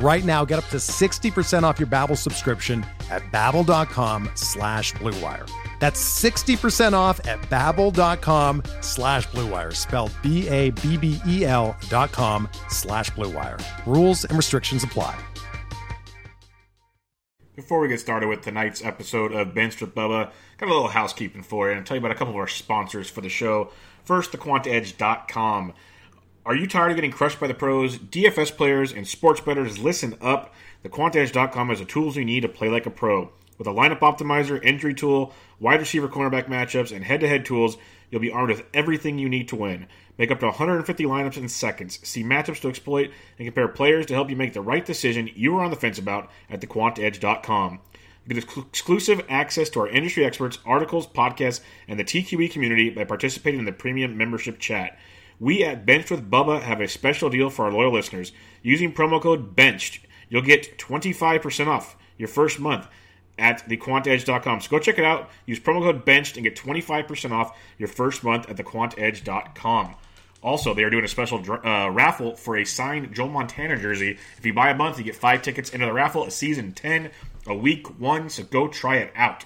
Right now, get up to 60% off your Babbel subscription at babbel.com slash bluewire. That's 60% off at babbel.com slash bluewire, spelled B-A-B-B-E-L dot com slash bluewire. Rules and restrictions apply. Before we get started with tonight's episode of Benched with Bubba, got a little housekeeping for you and tell you about a couple of our sponsors for the show. First, thequantedge.com. Are you tired of getting crushed by the pros? DFS players and sports bettors, listen up. TheQuantEdge.com has the tools you need to play like a pro. With a lineup optimizer, injury tool, wide receiver cornerback matchups, and head to head tools, you'll be armed with everything you need to win. Make up to 150 lineups in seconds. See matchups to exploit and compare players to help you make the right decision you were on the fence about at thequantedge.com. Get exclusive access to our industry experts, articles, podcasts, and the TQE community by participating in the premium membership chat. We at Bench with Bubba have a special deal for our loyal listeners. Using promo code BENCHED, you'll get 25% off your first month at thequantedge.com. So go check it out. Use promo code BENCHED and get 25% off your first month at thequantedge.com. Also, they are doing a special uh, raffle for a signed Joe Montana jersey. If you buy a month, you get five tickets into the raffle, a season 10, a week one, so go try it out.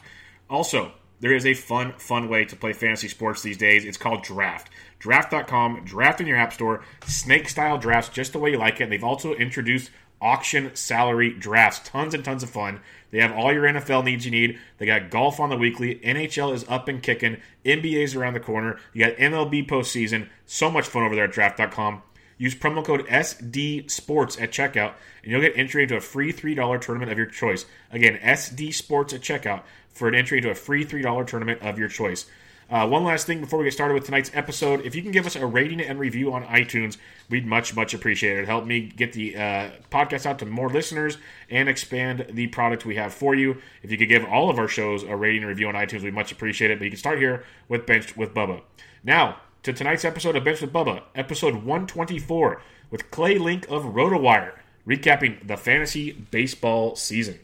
Also, there is a fun, fun way to play fantasy sports these days. It's called Draft. Draft.com, draft in your app store, snake style drafts just the way you like it. They've also introduced auction salary drafts. Tons and tons of fun. They have all your NFL needs you need. They got golf on the weekly. NHL is up and kicking. NBA's around the corner. You got MLB postseason. So much fun over there at draft.com. Use promo code SD Sports at checkout, and you'll get entry into a free $3 tournament of your choice. Again, SD Sports at checkout for an entry into a free $3 tournament of your choice. Uh, one last thing before we get started with tonight's episode. If you can give us a rating and review on iTunes, we'd much, much appreciate it. Help me get the uh, podcast out to more listeners and expand the product we have for you. If you could give all of our shows a rating and review on iTunes, we'd much appreciate it. But you can start here with Bench with Bubba. Now, to tonight's episode of Bench with Bubba, episode 124, with Clay Link of RotoWire, recapping the fantasy baseball season.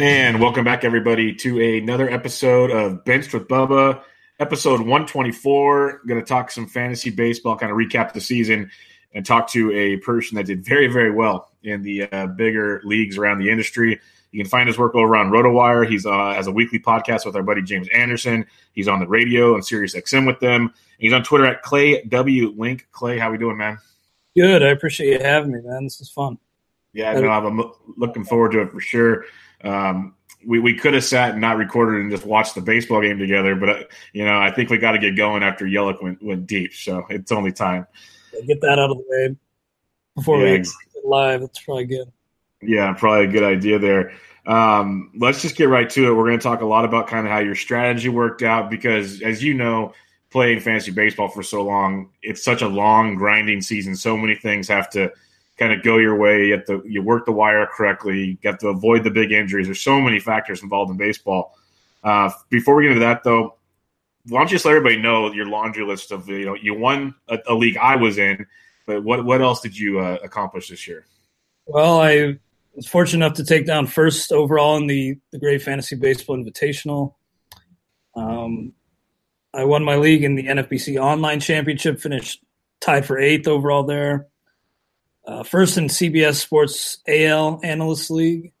And welcome back, everybody, to another episode of Benched with Bubba, episode 124. Going to talk some fantasy baseball, kind of recap the season, and talk to a person that did very, very well in the uh, bigger leagues around the industry. You can find his work over on RotoWire. He's uh, has a weekly podcast with our buddy James Anderson. He's on the radio and Sirius XM with them. And he's on Twitter at Clay W Link. Clay, how we doing, man? Good. I appreciate you having me, man. This is fun. Yeah, no, I'm looking forward to it for sure. Um, we, we could have sat and not recorded and just watched the baseball game together, but uh, you know I think we got to get going after Yelich went went deep, so it's only time. Get that out of the way before yeah, we ex- live. It's probably good. Yeah, probably a good idea there. Um, let's just get right to it. We're going to talk a lot about kind of how your strategy worked out because, as you know, playing fantasy baseball for so long, it's such a long, grinding season. So many things have to kind of go your way. You have to you work the wire correctly. You have to avoid the big injuries. There's so many factors involved in baseball. Uh, before we get into that, though, why don't you just let everybody know your laundry list of you know you won a, a league I was in, but what what else did you uh, accomplish this year? Well, I was fortunate enough to take down first overall in the the Great Fantasy Baseball Invitational. Um, I won my league in the NFBC Online Championship, finished tied for eighth overall there. Uh, first in CBS Sports AL Analyst League.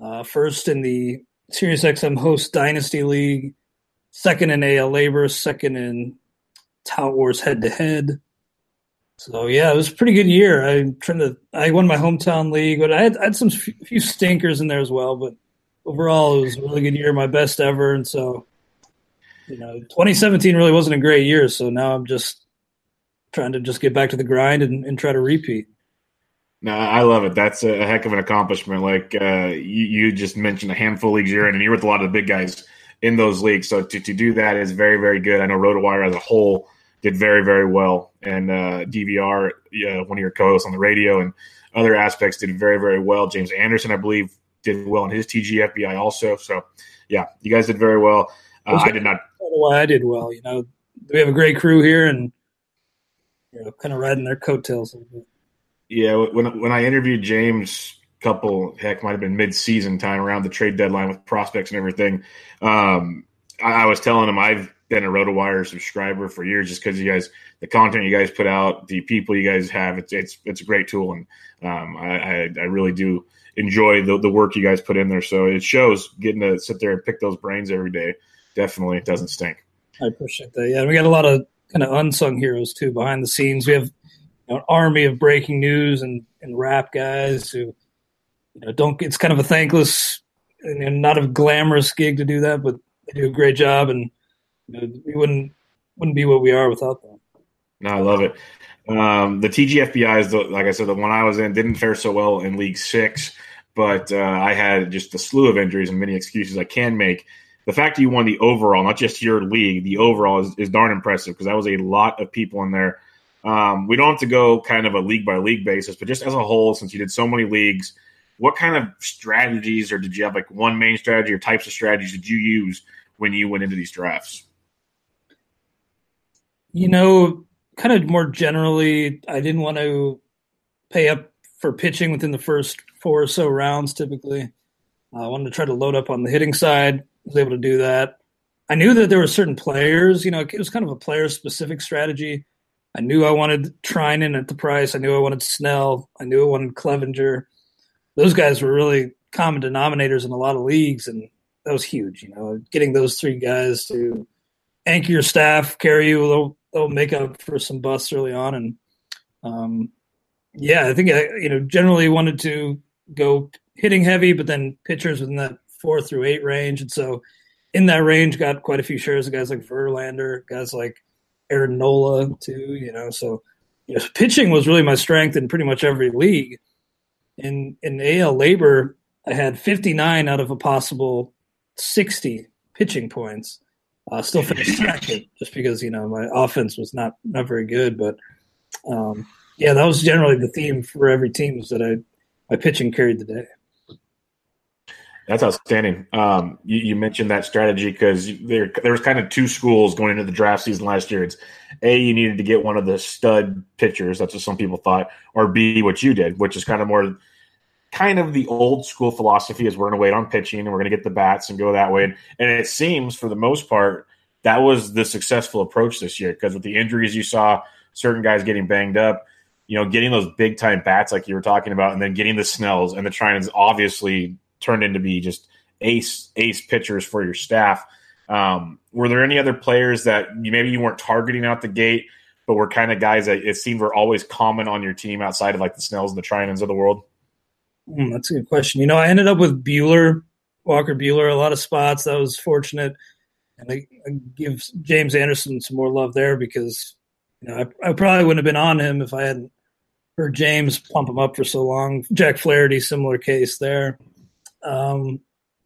Uh, first in the SiriusXM Host Dynasty League. Second in AL LABR. Second in Tout Wars Head to Head. So yeah, it was a pretty good year. I trying to I won my hometown league, but I had, I had some few stinkers in there as well. But overall, it was a really good year, my best ever. And so, you know, 2017 really wasn't a great year. So now I'm just trying to just get back to the grind and, and try to repeat. No, I love it. That's a heck of an accomplishment. Like uh, you, you, just mentioned a handful of leagues you're in, and you're with a lot of the big guys in those leagues. So to, to do that is very, very good. I know RotoWire as a whole did very, very well, and uh, DVR, uh, one of your co-hosts on the radio, and other aspects did very, very well. James Anderson, I believe, did well in his TGFBI also. So yeah, you guys did very well. Uh, I did not. I did well. You know, we have a great crew here, and you know, kind of riding their coattails a bit. Yeah, when when I interviewed James, couple heck might have been mid season time around the trade deadline with prospects and everything. Um, I, I, was telling him I've been a RotoWire subscriber for years just because you guys, the content you guys put out, the people you guys have, it's it's it's a great tool, and um, I, I, I really do enjoy the the work you guys put in there. So it shows getting to sit there and pick those brains every day. Definitely doesn't stink. I appreciate that. Yeah, we got a lot of kind of unsung heroes too behind the scenes. We have you know, an army of breaking news and, and rap guys who you know don't. It's kind of a thankless and not a glamorous gig to do that, but they do a great job, and you know, we wouldn't wouldn't be what we are without them. No, I love it. Um, the TGFBI is the, like I said, the one I was in didn't fare so well in League Six, but uh, I had just a slew of injuries and many excuses I can make the fact that you won the overall, not just your league, the overall is, is darn impressive because that was a lot of people in there. Um, we don't have to go kind of a league by league basis, but just as a whole, since you did so many leagues, what kind of strategies or did you have like one main strategy or types of strategies did you use when you went into these drafts? You know, kind of more generally, I didn't want to pay up for pitching within the first four or so rounds typically. I wanted to try to load up on the hitting side was able to do that. I knew that there were certain players, you know, it was kind of a player specific strategy. I knew I wanted Treinen at the price. I knew I wanted Snell. I knew I wanted Clevinger. Those guys were really common denominators in a lot of leagues, and that was huge. You know, getting those three guys to anchor your staff, carry you, they'll, they'll make up for some busts early on. And um, yeah, I think I, you know, generally wanted to go hitting heavy, but then pitchers within that four through eight range. And so in that range, got quite a few shares of guys like Verlander, guys like Aaron Nola too, you know. So you know, pitching was really my strength in pretty much every league. In in AL LABR, I had 59 out of a possible 60 pitching points. Uh, still finished second just because you know my offense was not not very good, but um, yeah, that was generally the theme for every team was that I my pitching carried the day. That's outstanding. Um, you, you, mentioned that strategy because there there was kind of two schools going into the draft season last year. It's a you needed to get one of the stud pitchers. That's what some people thought, or B what you did, which is kind of more kind of the old school philosophy is we're going to wait on pitching and we're going to get the bats and go that way. And, it seems for the most part that was the successful approach this year because with the injuries you saw, certain guys getting banged up. You know, getting those big time bats like you were talking about, and then getting the Snells and the Treinens obviously turned into be just ace ace pitchers for your staff. Um, were there any other players that you, maybe you weren't targeting out the gate, but were kind of guys that it seemed were always common on your team outside of like the Snells and the Treinens of the world? Mm, that's a good question. You know, I ended up with Buehler, Walker Buehler, a lot of spots. That was fortunate, and I, I give James Anderson some more love there because you know I, I probably wouldn't have been on him if I hadn't heard James pump him up for so long. Jack Flaherty, similar case there. Um,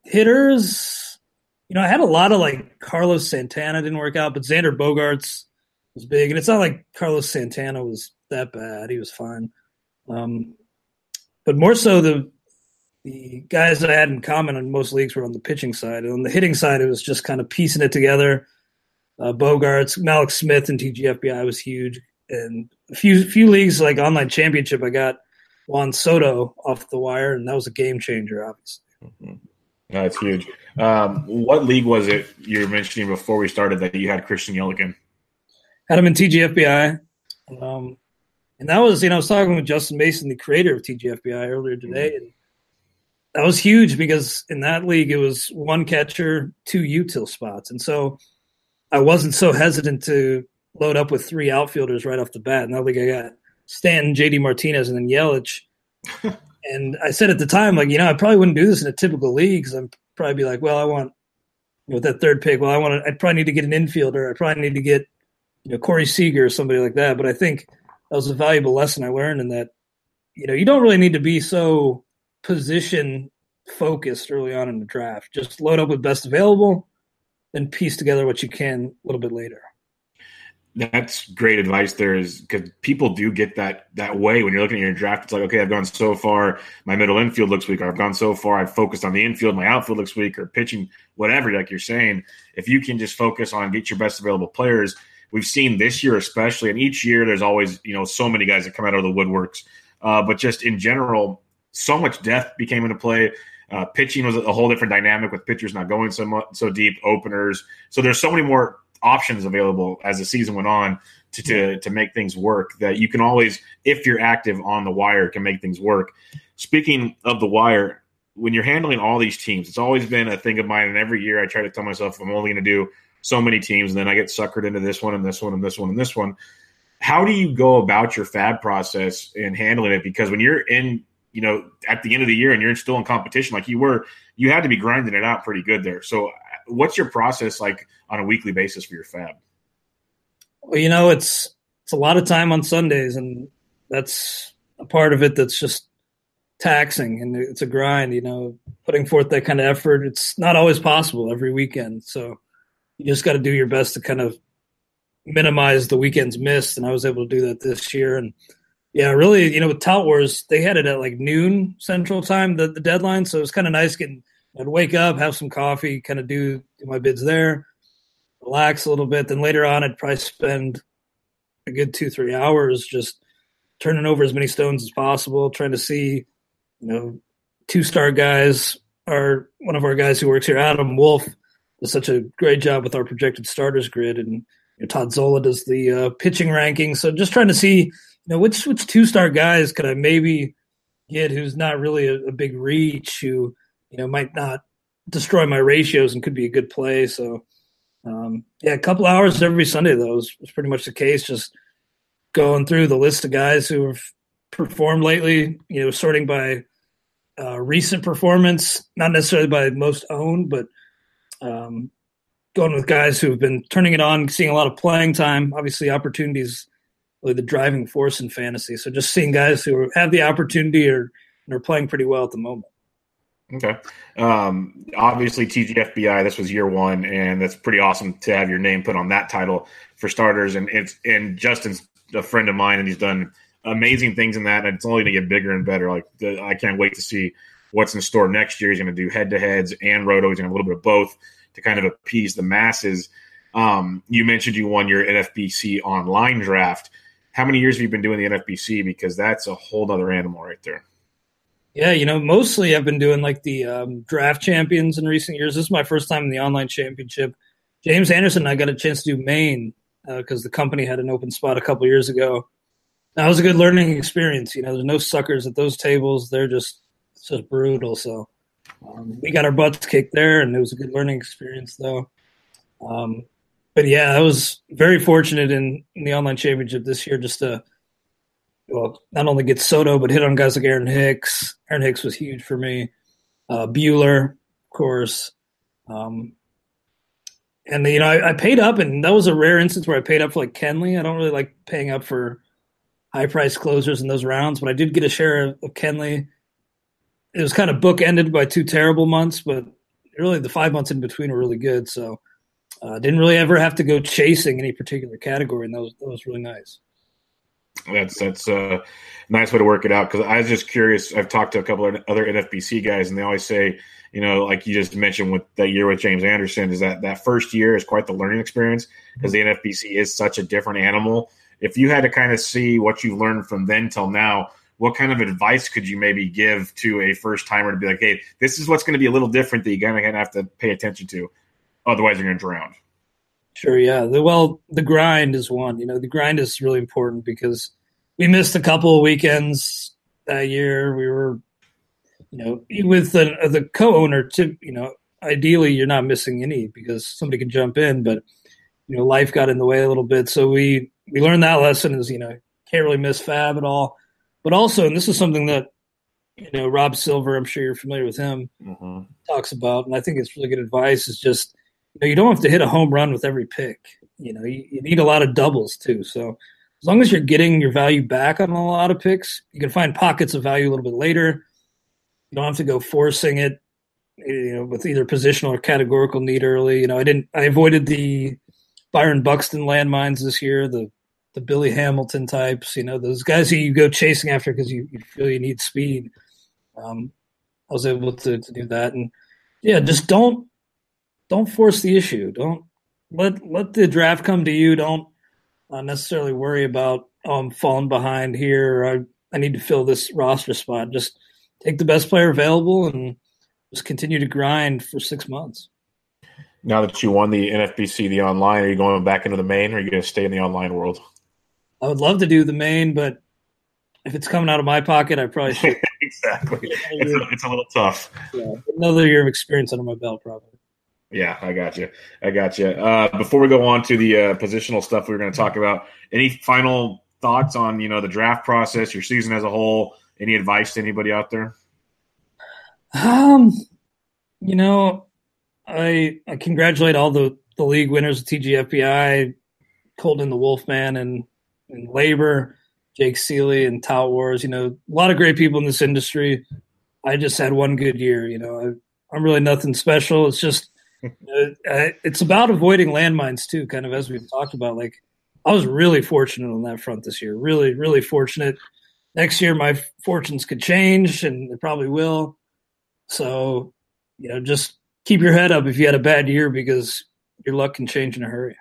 hitters, you know, I had a lot of like Carlos Santana didn't work out, but Xander Bogaerts was big, and it's not like Carlos Santana was that bad. He was fine. Um, but more so the the guys that I had in common in most leagues were on the pitching side. And on the hitting side, it was just kind of piecing it together. Uh, Bogaerts, Mallex Smith, and TGFBI was huge. And a few few leagues like online championship, I got Juan Soto off the wire, and that was a game changer, obviously. Mm-hmm. That's huge. Um, what league was it you were mentioning before we started that you had Christian Yelich in? Had him in TGFBI. Um, and that was, you know, I was talking with Justin Mason, the creator of TGFBI, earlier today, and that was huge because in that league it was one catcher, two util spots, and so I wasn't so hesitant to load up with three outfielders right off the bat. In that league, I got Stanton, JD Martinez, and then Yelich. and I said at the time, like, you know, I probably wouldn't do this in a typical league because I'm probably be like, well, I want you know, with that third pick. Well, I want to. I'd probably need to get an infielder. I probably need to get you know Corey Seager or somebody like that. But I think that was a valuable lesson I learned in that you know you don't really need to be so position focused early on in the draft. Just load up with best available, then piece together what you can a little bit later. That's great advice. There is because people do get that that way when you're looking at your draft. It's like, okay, I've gone so far, my middle infield looks weak, or I've gone so far, I've focused on the infield, my outfield looks weak, or pitching, whatever. Like you're saying, if you can just focus on get your best available players, we've seen this year especially, and each year there's always you know so many guys that come out of the woodworks. Uh, but just in general, so much depth became into play. Uh, pitching was a whole different dynamic with pitchers not going so much so deep, openers. So there's so many more options available as the season went on to, to to make things work that you can always, if you're active on the wire, can make things work. Speaking of the wire, when you're handling all these teams, it's always been a thing of mine. And every year I try to tell myself I'm only going to do so many teams, and then I get suckered into this one and this one and this one and this one. How do you go about your FAAB process and handling it? Because when you're in you know, at the end of the year and you're still in competition like you were, you had to be grinding it out pretty good there. So, what's your process like on a weekly basis for your FAAB? Well, you know, it's it's a lot of time on Sundays, and that's a part of it that's just taxing and it's a grind. You know, putting forth that kind of effort, it's not always possible every weekend. So, you just got to do your best to kind of minimize the weekend's missed, and I was able to do that this year and yeah, really, you know, with Tout Wars, they had it at like noon Central Time, the, the deadline. So it was kind of nice getting, I'd wake up, have some coffee, kind of do, do my bids there, relax a little bit. Then later on, I'd probably spend a good two, three hours just turning over as many stones as possible, trying to see, you know, two star guys are one of our guys who works here, Adam Wolf, does such a great job with our projected starters grid. And you know, Todd Zola does the uh, pitching ranking. So just trying to see, you know, which which two star guys could I maybe get who's not really a, a, big reach, who you know might not destroy my ratios and could be a good play. So um, yeah, a couple hours every Sunday though was, was pretty much the case. Just going through the list of guys who have performed lately. You know, sorting by uh, recent performance, not necessarily by most owned, but um, going with guys who have been turning it on, seeing a lot of playing time. Obviously, opportunities really the driving force in fantasy. So just seeing guys who have the opportunity or are playing pretty well at the moment. Okay. Um, obviously, TGFBI. This was year one, and that's pretty awesome to have your name put on that title for starters. And it's and Justin's a friend of mine, and he's done amazing things in that. And it's only going to get bigger and better. Like the, I can't wait to see what's in store next year. He's going to do head to heads and roto. He's going to a little bit of both to kind of appease the masses. Um, you mentioned you won your NFBC online draft how many years have you been doing the NFBC? Because that's a whole other animal right there. Yeah, you know, mostly I've been doing like the um, draft champions in recent years. This is my first time in the online championship. James Anderson and I got a chance to do Main because uh, the company had an open spot a couple years ago. That was a good learning experience. You know, there's no suckers at those tables. They're just just brutal. So um, we got our butts kicked there, and it was a good learning experience, though. Um, but yeah, I was very fortunate in, in, the online championship this year just to well not only get Soto but hit on guys like Aaron Hicks. Aaron Hicks was huge for me. Uh, Buehler, of course. Um, and you know, I, I, paid up, and that was a rare instance where I paid up for like Kenley. I don't really like paying up for high price closers in those rounds, but I did get a share of, of Kenley. It was kind of bookended by two terrible months, but really the five months in between were really good. So uh, didn't really ever have to go chasing any particular category, and that was that was really nice. That's that's a nice way to work it out because I was just curious. I've talked to a couple of other NFBC guys, and they always say, you know, like you just mentioned with that year with James Anderson, is that that first year is quite the learning experience because the NFBC is such a different animal. If you had to kind of see what you've learned from then till now, what kind of advice could you maybe give to a first timer to be like, hey, this is what's going to be a little different that you're going to have to pay attention to, otherwise you're going to drown. Sure, yeah. The, well, the grind is one. You know, the grind is really important because we missed a couple of weekends that year. We were, you know, with the, the co-owner. To you know, ideally you're not missing any because somebody can jump in, but you know, life got in the way a little bit. So we we learned that lesson is you know can't really miss FAAB at all. But also, and this is something that you know Rob Silver, I'm sure you're familiar with him, mm-hmm. talks about, and I think it's really good advice. Is just you know you don't have to hit a home run with every pick. You know you, you need a lot of doubles too. So as long as you're getting your value back on a lot of picks, you can find pockets of value a little bit later. You don't have to go forcing it, you know, with either positional or categorical need early. You know, I didn't. I avoided the Byron Buxton landmines this year. The the Billy Hamilton types, you know, those guys who you go chasing after because you, you, feel you need speed. Um, I was able to, to do that, and yeah, just don't don't force the issue. Don't let let the draft come to you. Don't uh, necessarily worry about oh, I'm falling behind here. I I need to fill this roster spot. Just take the best player available and just continue to grind for six months. Now that you won the NFBC, the online, are you going back into the main, or are you going to stay in the online world? I would love to do the main, but if it's coming out of my pocket, I probably should. exactly. It's a, it's a, little tough. Yeah, another year of experience under my belt, probably. Yeah, I got you. I got you. Uh, before we go on to the uh, positional stuff we are going to talk about, any final thoughts on you know the draft process, your season as a whole? Any advice to anybody out there? Um, you know, I I congratulate all the the league winners of TGFBI, Colton the Wolfman, and and LABR, Jake Seeley and Tout Wars. You know, a lot of great people in this industry. I just had one good year. You know, I, am really nothing special. It's just Uh, it's about avoiding landmines too, kind of as we've talked about. Like I was really fortunate on that front this year. Really, really fortunate. Next year, my fortunes could change, and it probably will. So, you know, just keep your head up if you had a bad year because your luck can change in a hurry.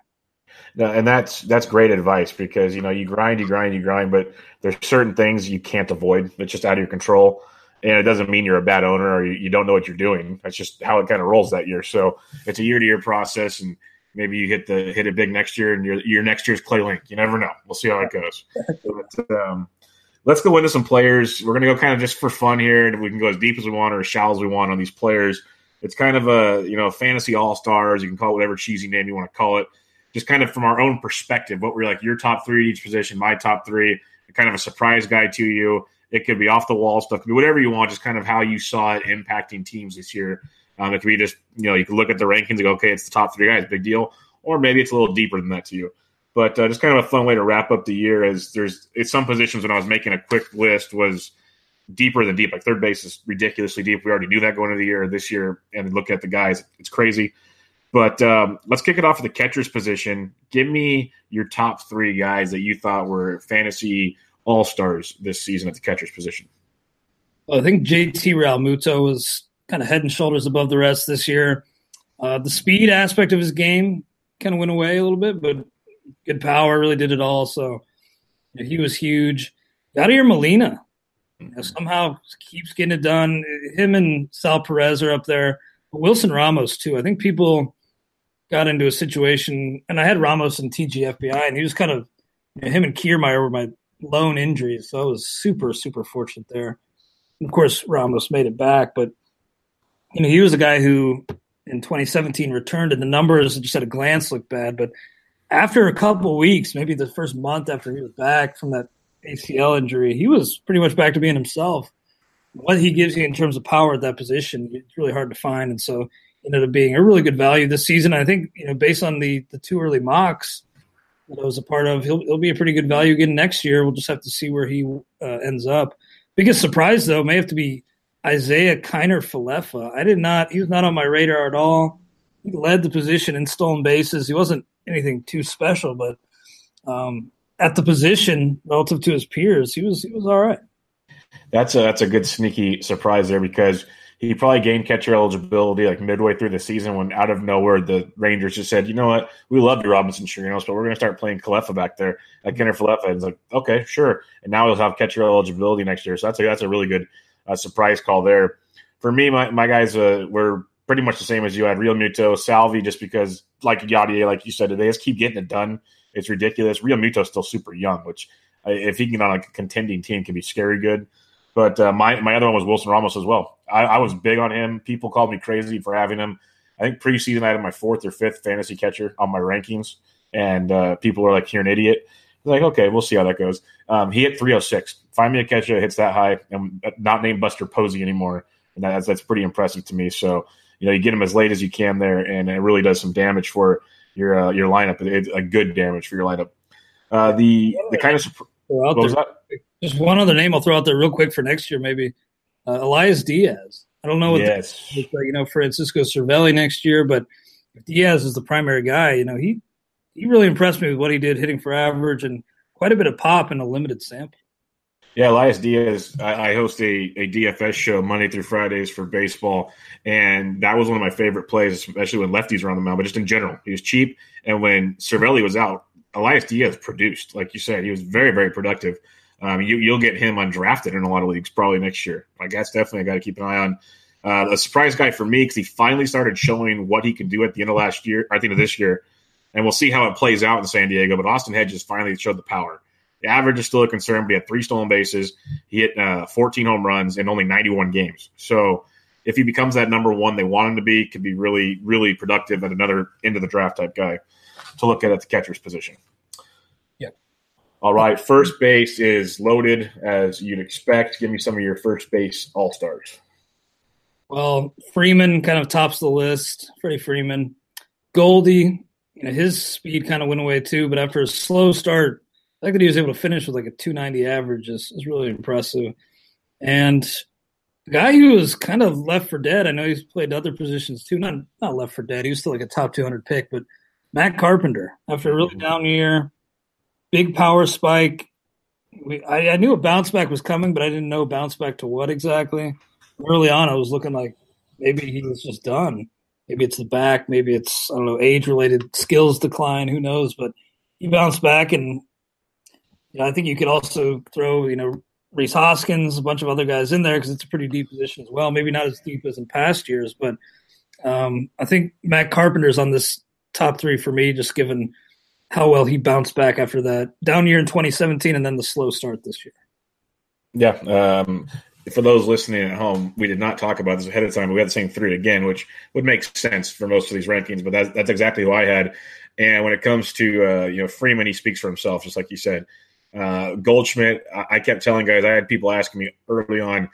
No, and that's that's great advice because you know you grind, you grind, you grind, but there's certain things you can't avoid. It's just out of your control, and it doesn't mean you're a bad owner or you, don't know what you're doing. That's just how it kind of rolls that year. So it's a year to year process, and maybe you hit the hit it big next year, and your your next year's Clay Link. You never know. We'll see how it goes. but, um, let's go into some players. We're going to go kind of just for fun here. And we can go as deep as we want or as shallow as we want on these players. It's kind of a you know fantasy all stars. You can call it whatever cheesy name you want to call it just kind of from our own perspective, what we're like your top three at each position, my top three, kind of a surprise guy to you. It could be off the wall stuff, could be whatever you want, just kind of how you saw it impacting teams this year. Um, it could be just, you know, you can look at the rankings and go, okay, it's the top three guys, big deal. Or maybe it's a little deeper than that to you. But uh, just kind of a fun way to wrap up the year as there's it's some positions when I was making a quick list was deeper than deep. Like third base is ridiculously deep. We already knew that going into the year. This year, and look at the guys, it's crazy. But um, let's kick it off with the catcher's position. Give me your top three guys that you thought were fantasy all stars this season at the catcher's position. Well, I think JT Realmuto was kind of head and shoulders above the rest this year. Uh, the speed aspect of his game kind of went away a little bit, but good power really did it all. So you know, he was huge. Yadier Molina you know, somehow keeps getting it done. Him and Sal Perez are up there. Wilson Ramos too. I think people got into a situation, and I had Ramos and TGFBI, and he was kind of you know, him and Kiermaier were my lone injuries, so I was super super fortunate there. And of course, Ramos made it back, but you know he was a guy who in 2017 returned, and the numbers just at a glance looked bad, but after a couple weeks, maybe the first month after he was back from that ACL injury, he was pretty much back to being himself. What he gives you in terms of power at that position, it's really hard to find, and so ended up being a really good value this season. I think you know based on the the two early mocks that I was a part of, he'll he'll be a pretty good value again next year. We'll just have to see where he uh, ends up. Biggest surprise though may have to be Isiah Kiner-Falefa. I did not. He was not on my radar at all. He led the position in stolen bases. He wasn't anything too special, but um, at the position relative to his peers, he was he was all right. That's a that's a good sneaky surprise there because he probably gained catcher eligibility like midway through the season when out of nowhere the Rangers just said, you know what, we love you, Robinson Chirinos, but we're going to start playing Kalefa back there, like Kenneth Kalefa. And it's like, okay, sure. And now he'll have catcher eligibility next year. So that's a, that's a really good uh, surprise call there. For me, my, my guys uh, were pretty much the same as you. I had Realmuto, Salvy, just because, like Yadier, like you said, they just keep getting it done. It's ridiculous. Realmuto's still super young, which uh, if he can get on a contending team can be scary good. But uh, my my other one was Wilson Ramos as well. I, I, was big on him. People called me crazy for having him. I think preseason I had my fourth or fifth fantasy catcher on my rankings, and uh, people were like, "You're an idiot." Like, okay, we'll see how that goes. Um, he hit 306. Find me a catcher that hits that high, and not named Buster Posey anymore, and that's that's pretty impressive to me. So you know, you get him as late as you can there, and it really does some damage for your uh, your lineup. It's a good damage for your lineup. Uh, the the kind of what was that? Just one other name I'll throw out there real quick for next year, maybe uh, Elias Diaz. I don't know what yes. the, you know Francisco Cervelli next year, but if Diaz is the primary guy, you know he he really impressed me with what he did hitting for average and quite a bit of pop in a limited sample. Yeah, Elias Diaz. I, I host a, a DFS show Monday through Fridays for baseball, and that was one of my favorite plays, especially when lefties were on the mound, but just in general. He was cheap, and when Cervelli was out, Elias Diaz produced. Like you said, he was very, very productive. Um, you, will get him undrafted in a lot of leagues probably next year. Like that's definitely a guy to keep an eye on. Uh, a surprise guy for me because he finally started showing what he can do at the end of last year, at the end of this year, and we'll see how it plays out in San Diego. But Austin Hedges finally showed the power. The average is still a concern, but he had three stolen bases. He hit uh, 14 home runs in only 91 games. So if he becomes that number one they want him to be, could be really, really productive and another end of the draft type guy to look at at the catcher's position. All right, first base is loaded as you'd expect. Give me some of your first base all stars. Well, Freeman kind of tops the list. Freddie Freeman, Goldie, you know, his speed kind of went away too. But after a slow start, the fact that he was able to finish with like a 290 average is, is really impressive. And the guy who was kind of left for dead, I know he's played other positions too. Not not left for dead. He was still like a top 200 pick, but Matt Carpenter after a really mm-hmm. down year big power spike. We, I, I, knew a bounce back was coming, but I didn't know bounce back to what exactly. Early on, I was looking like maybe he was just done. Maybe it's the back. Maybe it's I don't know age related skills decline. Who knows? But he bounced back, and you know, I think you could also throw you know Rhys Hoskins, a bunch of other guys in there because it's a pretty deep position as well. Maybe not as deep as in past years, but um, I think Matt Carpenter's on this top three for me, just given how well he bounced back after that down year in 2017 and then the slow start this year. Yeah. Um, for those listening at home, we did not talk about this ahead of time. But we had the same three again, which would make sense for most of these rankings. But that's, that's exactly who I had. And when it comes to uh, you know Freeman, he speaks for himself, just like you said. Uh, Goldschmidt, I, I kept telling guys, I had people asking me early on,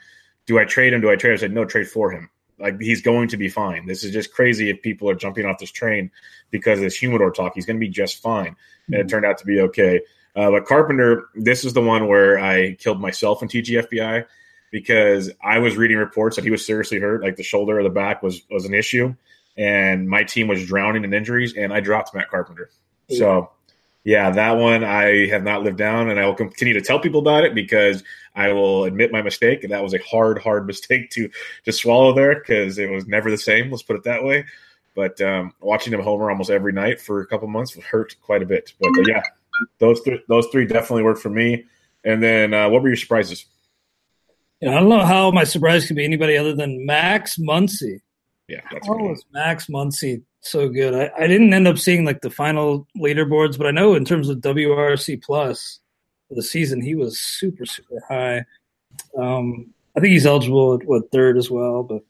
"Do I trade him? Do I trade?" Him? I said, "No, trade for him. Like he's going to be fine. This is just crazy if people are jumping off this train because of this humidor talk. He's going to be just fine. And it mm-hmm. turned out to be okay. Uh, but Carpenter, this is the one where I killed myself in TGFBI because I was reading reports that he was seriously hurt, like the shoulder or the back was was an issue, and my team was drowning in injuries, and I dropped Matt Carpenter. So yeah, that one I have not lived down, and I will continue to tell people about it because I will admit my mistake. And that was a hard, hard mistake to to swallow there because it was never the same. Let's put it that way. But um, watching him homer almost every night for a couple months hurt quite a bit. But uh, yeah, those th- those three definitely worked for me. And then, uh, what were your surprises? Yeah, I don't know how my surprise could be anybody other than Max Muncy. Yeah, that's how was Max Muncy so good. I, I didn't end up seeing like the final leaderboards, but I know in terms of WRC plus for the season, he was super super high. Um, I think he's eligible at what third as well, but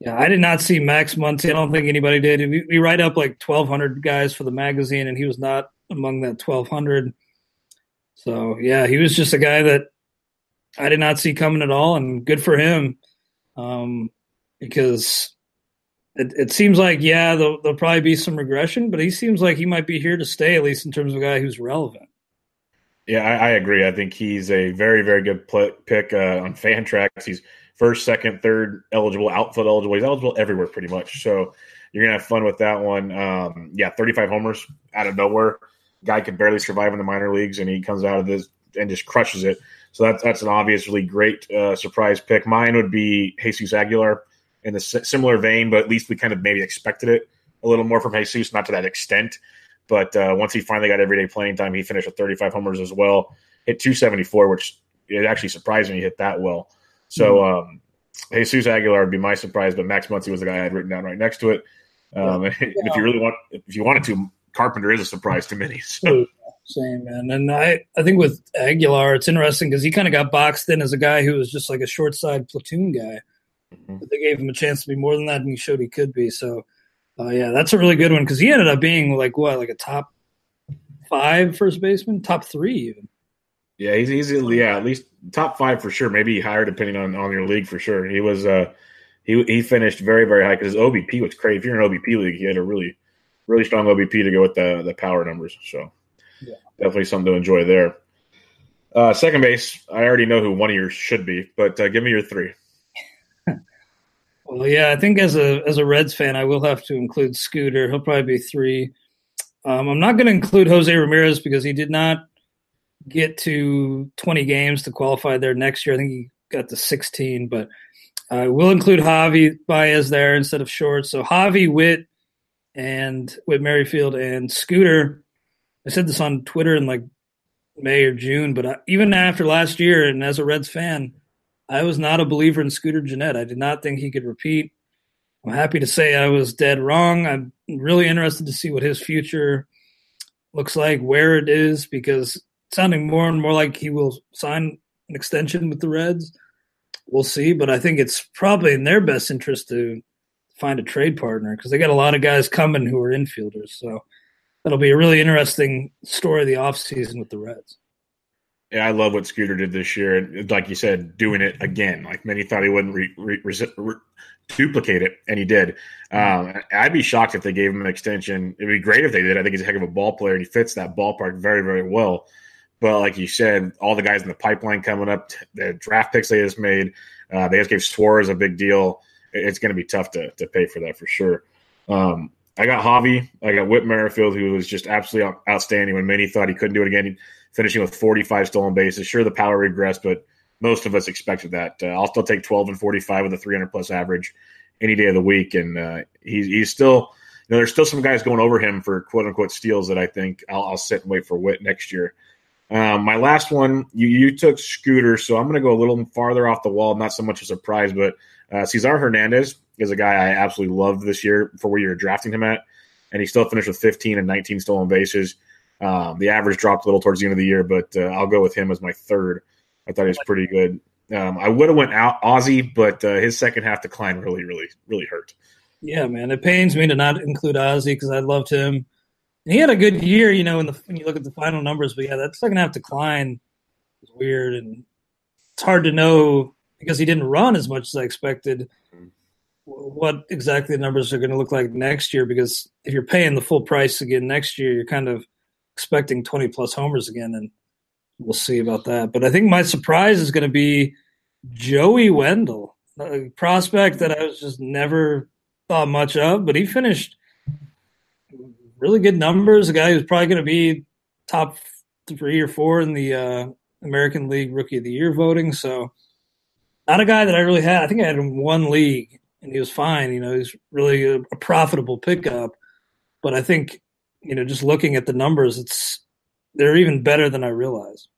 yeah, I did not see Max Muncy. I don't think anybody did. We, we write up like twelve hundred guys for the magazine, and he was not among that twelve hundred. So yeah, he was just a guy that I did not see coming at all, and good for him um, because it, it seems like yeah, there'll, there'll, probably be some regression, but he seems like he might be here to stay at least in terms of a guy who's relevant. Yeah, I, I agree. I think he's a very very good pl- pick uh, on Fantrax. He's first, second, third eligible, outfield eligible. He's eligible everywhere pretty much. So you're gonna have fun with that one. Um, yeah, 35 homers out of nowhere. guy could barely survive in the minor leagues, and he comes out of this and just crushes it. So that's that's an obviously great uh, surprise pick. Mine would be Jesus Aguilar in a similar vein, but at least we kind of maybe expected it a little more from Jesus, not to that extent. But uh, once he finally got everyday playing time, he finished with 35 homers as well. Hit 274, which it actually surprised me he hit that well. So mm-hmm. um, Jesus Aguilar would be my surprise, but Max Muncy was the guy I had written down right next to it. Um, yeah. if you really want, if you wanted to, Carpenter is a surprise to many. So. Same man, and I I think with Aguilar, it's interesting because he kind of got boxed in as a guy who was just like a short side platoon guy. Mm-hmm. But they gave him a chance to be more than that, and he showed he could be. So, uh, yeah, that's a really good one because he ended up being like what, like a top five first baseman, top three even. Yeah, he's easily yeah, at least top five for sure. Maybe higher depending on on your league for sure. He was uh he he finished very very high because his OBP was crazy. If you're in an OBP league, he had a really really strong OBP to go with the the power numbers. So yeah. definitely something to enjoy there. Uh, second base, I already know who one of yours should be, but uh, give me your three. Well, yeah, I think as a as a Reds fan, I will have to include Scooter. He'll probably be three. Um, I'm not going to include Jose Ramirez because he did not get to 20 games to qualify there next year. I think he got to 16, but I will include Javi Baez there instead of Short. So Javi, Witt, and Whit Merrifield and Scooter I said this on Twitter in like May or June, but I, even after last year, and as a Reds fan, I was not a believer in Scooter Gennett. I did not think he could repeat. I'm happy to say I was dead wrong. I'm really interested to see what his future looks like, where it is, because sounding more and more like he will sign an extension with the Reds. We'll see, but I think it's probably in their best interest to find a trade partner because they got a lot of guys coming who are infielders. So that'll be a really interesting story of the offseason with the Reds. Yeah, I love what Scooter did this year, and like you said, doing it again. Like many thought he wouldn't re- re- re- duplicate it, and he did. Um, I'd be shocked if they gave him an extension. It'd be great if they did. I think he's a heck of a ball player, and he fits that ballpark very, very well. But like you said, all the guys in the pipeline coming up, the draft picks they just made, uh, they just gave Suarez a big deal. It's going to be tough to to pay for that for sure. Um, I got Javi. I got Whit Merrifield, who was just absolutely outstanding when many thought he couldn't do it again, finishing with 45 stolen bases. Sure, the power regressed, but most of us expected that. Uh, I'll still take 12 and 45 with a 300 plus average any day of the week. And uh, he's, he's still, you know, there's still some guys going over him for quote unquote steals that I think I'll, I'll sit and wait for Whit next year. Um, my last one, you, you took Scooter, so I'm going to go a little farther off the wall. Not so much a surprise, but uh, Cesar Hernandez is a guy I absolutely loved this year for where you're drafting him at, and he still finished with 15 and 19 stolen bases. Um, the average dropped a little towards the end of the year, but uh, I'll go with him as my third. I thought he was pretty good. Um, I would have went out Ozzie, but uh, his second half decline really, really, really hurt. Yeah, man, it pains me to not include Ozzie because I loved him. And he had a good year, you know, in the, when you look at the final numbers. But yeah, that second half decline was weird, and it's hard to know because he didn't run as much as I expected what exactly the numbers are going to look like next year because if you're paying the full price again next year, you're kind of expecting 20 plus homers again, and we'll see about that. But I think my surprise is going to be Joey Wendle, a prospect that I was just never thought much of, but he finished really good numbers. A guy who's probably going to be top three or four in the uh, American League Rookie of the Year voting. So, not a guy that I really had. I think I had him one league and he was fine. You know, he's really a, a profitable pickup. But I think, you know, just looking at the numbers, it's they're even better than I realized.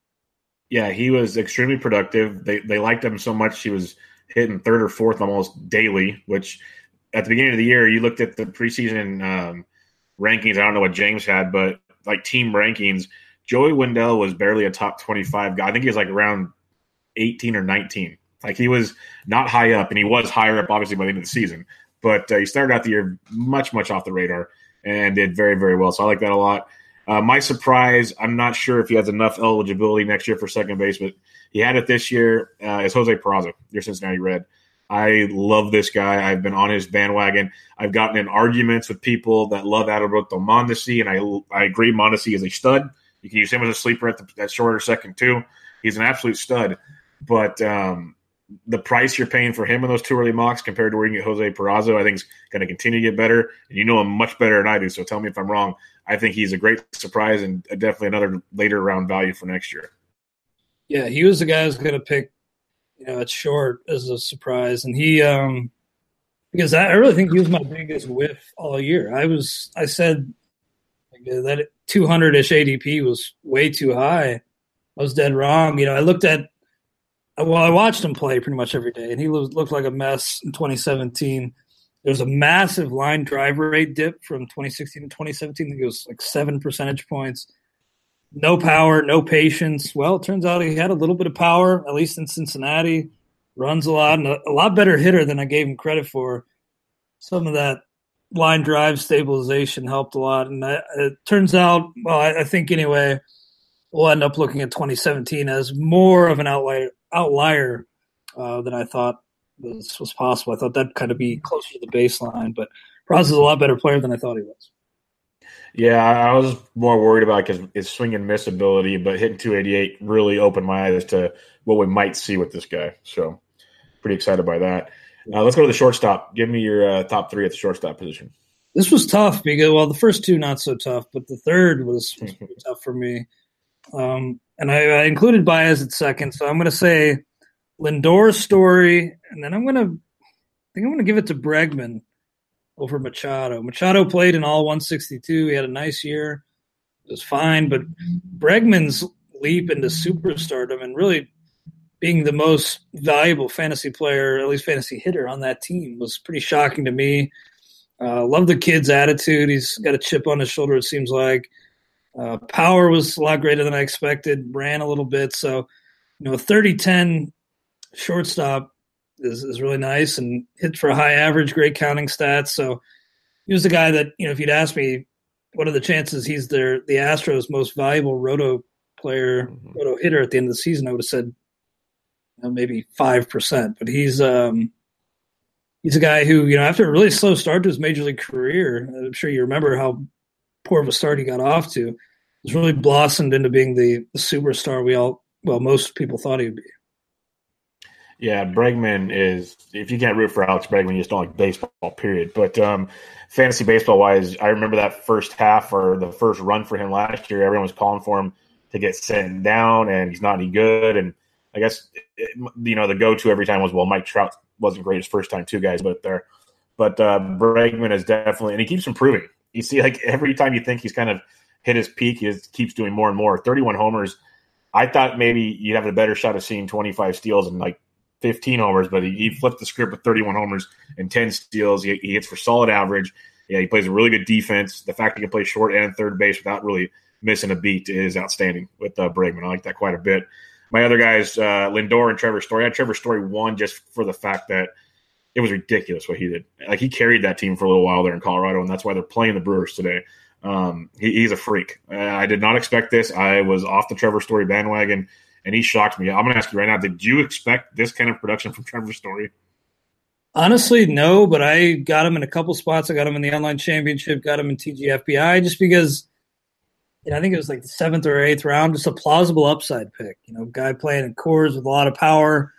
Yeah, he was extremely productive. They they liked him so much he was hitting third or fourth almost daily. Which at the beginning of the year, you looked at the preseason um, rankings. I don't know what James had, but like team rankings, Joey Wendle was barely a top twenty-five guy. I think he was like around eighteen or nineteen. Like he was not high up, and he was higher up obviously by the end of the season. But uh, he started out the year much, much off the radar and did very, very well. So I like that a lot. Uh, my surprise, I'm not sure if he has enough eligibility next year for second base, but he had it this year. Uh, is Jose Peraza, your Cincinnati Red. I love this guy. I've been on his bandwagon. I've gotten in arguments with people that love Adalberto Mondesi, and I I agree Mondesi is a stud. You can use him as a sleeper at the, at shorter second too. He's an absolute stud. But um, the price you're paying for him in those two early mocks compared to where you get Jose Peraza, I think is going to continue to get better. And you know him much better than I do, so tell me if I'm wrong. I think he's a great surprise and definitely another later round value for next year. Yeah, he was the guy who's going to pick, you know, at short as a surprise, and he, um because I really think he was my biggest whiff all year. I was, I said that 200 ish ADP was way too high. I was dead wrong. You know, I looked at well, I watched him play pretty much every day, and he looked like a mess in 2017. There was a massive line drive rate dip from 2016 to 2017. I think it was like seven percentage points. No power, no patience. Well, it turns out he had a little bit of power, at least in Cincinnati. Runs a lot and a, a lot better hitter than I gave him credit for. Some of that line drive stabilization helped a lot, and I, it turns out, well, I, I think anyway, we'll end up looking at 2017 as more of an outlier outlier uh, than I thought was, was possible. I thought that'd kind of be closer to the baseline, but Ross is a lot better player than I thought he was. Yeah, I was more worried about his, his swing and miss ability, but hitting 288 really opened my eyes to what we might see with this guy. So, pretty excited by that. Uh, let's go to the shortstop. Give me your uh, top three at the shortstop position. This was tough because, well, the first two not so tough, but the third was, was tough for me. Um, and I, I, included Baez at second, so I'm going to say Lindor's Story, and then I'm going to I think I'm going to give it to Bregman over Machado. Machado played in all 162. He had a nice year. It was fine, but Bregman's leap into superstardom and really being the most valuable fantasy player, at least fantasy hitter on that team, was pretty shocking to me. Uh, love the kid's attitude. He's got a chip on his shoulder. It seems like uh, power was a lot greater than I expected. Ran a little bit, so you know, 30-10 shortstop is, is really nice and hit for a high average, great counting stats. So he was the guy that you know, if you'd asked me, what are the chances he's their the Astros' most valuable roto player, mm-hmm. roto hitter at the end of the season, I would have said you know, maybe five percent. But he's um, he's a guy who you know after a really slow start to his major league career, I'm sure you remember how poor of a start he got off to, has really blossomed into being the, the superstar we all, well, most people thought he would be. Yeah, Bregman is. If you can't root for Alex Bregman, you just don't like baseball. Period. But um, fantasy baseball wise, I remember that first half or the first run for him last year. Everyone was calling for him to get sent down, and he's not any good. And I guess it, you know the go to every time was well, Mike Trout wasn't great his first time, too, guys. But there, but uh, Bregman is definitely, and he keeps improving you see like every time you think he's kind of hit his peak, he just keeps doing more and more. 31 homers. I thought maybe you'd have a better shot of seeing 25 steals and like 15 homers, but he, he flipped the script with 31 homers and 10 steals. He, he hits for solid average. Yeah, he plays a really good defense. The fact he can play short and third base without really missing a beat is outstanding with uh, Bregman. I like that quite a bit. My other guys, uh, Lindor and Trevor Story. I had Trevor Story one just for the fact that – it was ridiculous what he did. Like he carried that team for a little while there in Colorado, and that's why they're playing the Brewers today. Um, he, he's a freak. Uh, I did not expect this. I was off the Trevor Story bandwagon, and he shocked me. I'm going to ask you right now: Did you expect this kind of production from Trevor Story? Honestly, no. But I got him in a couple spots. I got him in the online championship. Got him in TGFBI just because. You know, I think it was like the seventh or eighth round, just a plausible upside pick. You know, guy playing in Coors with a lot of power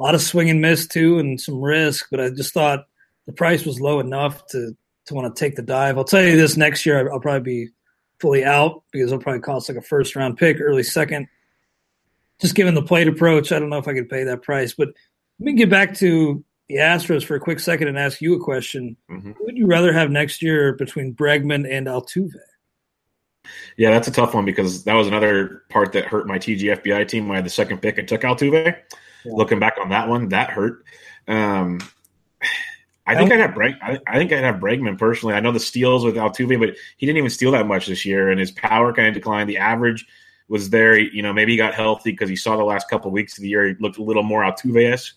a lot of swing and miss too, and some risk. But I just thought the price was low enough to to want to take the dive. I'll tell you this: next year I'll probably be fully out because it'll probably cost like a first round pick, early second. Just given the plate approach, I don't know if I could pay that price. But let me get back to the Astros for a quick second and ask you a question. Mm-hmm. Who would you rather have next year between Bregman and Altuve? Yeah, that's a tough one because that was another part that hurt my TGFBI team I had the second pick and took Altuve. Yeah. Looking back on that one, that hurt. Um, I think I'd have Breg- I, I, think I'd have Bregman personally. I know the steals with Altuve, but he didn't even steal that much this year, and his power kind of declined. The average was there. You know, maybe he got healthy because he saw the last couple of weeks of the year he looked a little more Altuve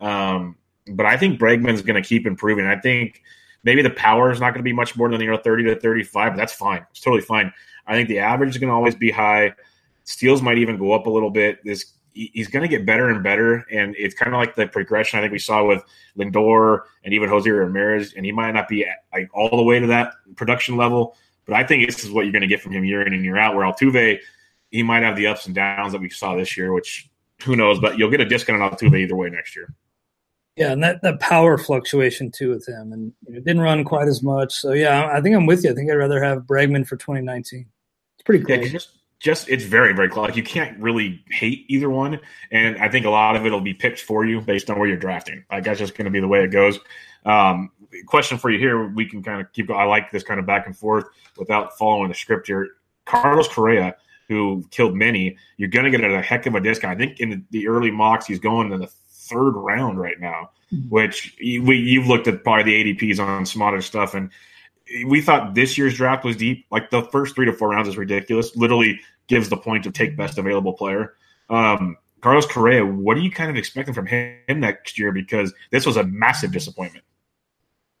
um, but I think Bregman's going to keep improving. I think maybe the power is not going to be much more than you know thirty to thirty-five. But that's fine. It's totally fine. I think the average is going to always be high. Steals might even go up a little bit. This he's going to get better and better. And it's kind of like the progression I think we saw with Lindor and even Jose Ramirez. And he might not be like all the way to that production level, but I think this is what you're going to get from him year in and year out. Where Altuve, he might have the ups and downs that we saw this year, which who knows? But you'll get a discount on Altuve either way next year. Yeah, and that, that power fluctuation too with him, and you know, didn't run quite as much. So yeah, I think I'm with you. I think I'd rather have Bregman for 2019. It's pretty cool. Yeah, just it's very very close. Like you can't really hate either one, and I think a lot of it will be picked for you based on where you're drafting. Like that's just going to be the way it goes. Um, question for you here: We can kind of keep. going. I like this kind of back and forth without following the script here. Carlos Correa, who killed many, you're going to get a heck of a discount. I think in the early mocks, he's going in the third round right now, mm-hmm. which we, you've looked at probably the ADPs on some other stuff, and we thought this year's draft was deep. Like the first three to four rounds is ridiculous. Literally gives the point of take best available player. Um, Carlos Correa, what are you kind of expecting from him next year? Because this was a massive disappointment.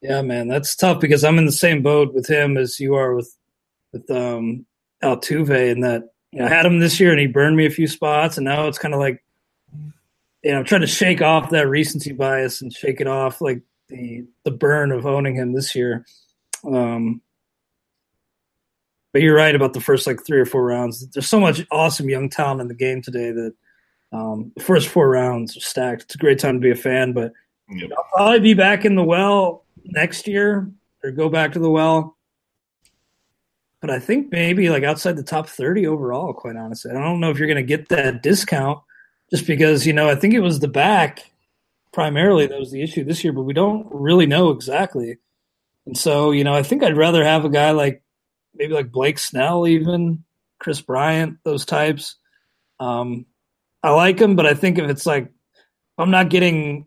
Yeah, man, that's tough because I'm in the same boat with him as you are with with um, Altuve, and that you know, I had him this year and he burned me a few spots, and now it's kind of like you know I'm trying to shake off that recency bias and shake it off like the the burn of owning him this year. Um, but you're right about the first like three or four rounds. There's so much awesome young talent in the game today that um, the first four rounds are stacked. It's a great time to be a fan, but yep. I'll probably be back in the well next year or go back to the well. But I think maybe like outside the top 30 overall, quite honestly. I don't know if you're going to get that discount just because, you know, I think it was the back primarily that was the issue this year, but we don't really know exactly. And so, you know, I think I'd rather have a guy like maybe like Blake Snell, even Kris Bryant, those types. Um, I like them, but I think if it's like I'm not getting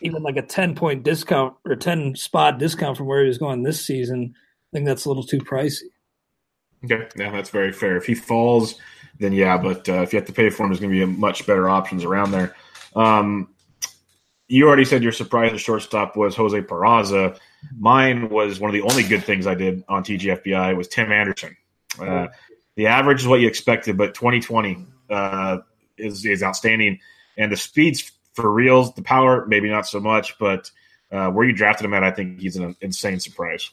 even like a 10 point discount or 10 spot discount from where he was going this season, I think that's a little too pricey. Okay, yeah, that's very fair. If he falls, then yeah, but uh, if you have to pay for him, there's going to be much better options around there. Um, you already said your surprise at shortstop was Jose Peraza. Mine was one of the only good things I did on TGFBI was Tim Anderson. Uh, the average is what you expected, but 2020 uh, is is outstanding, and the speeds for reals, the power maybe not so much, but uh, where you drafted him at, I think he's an insane surprise.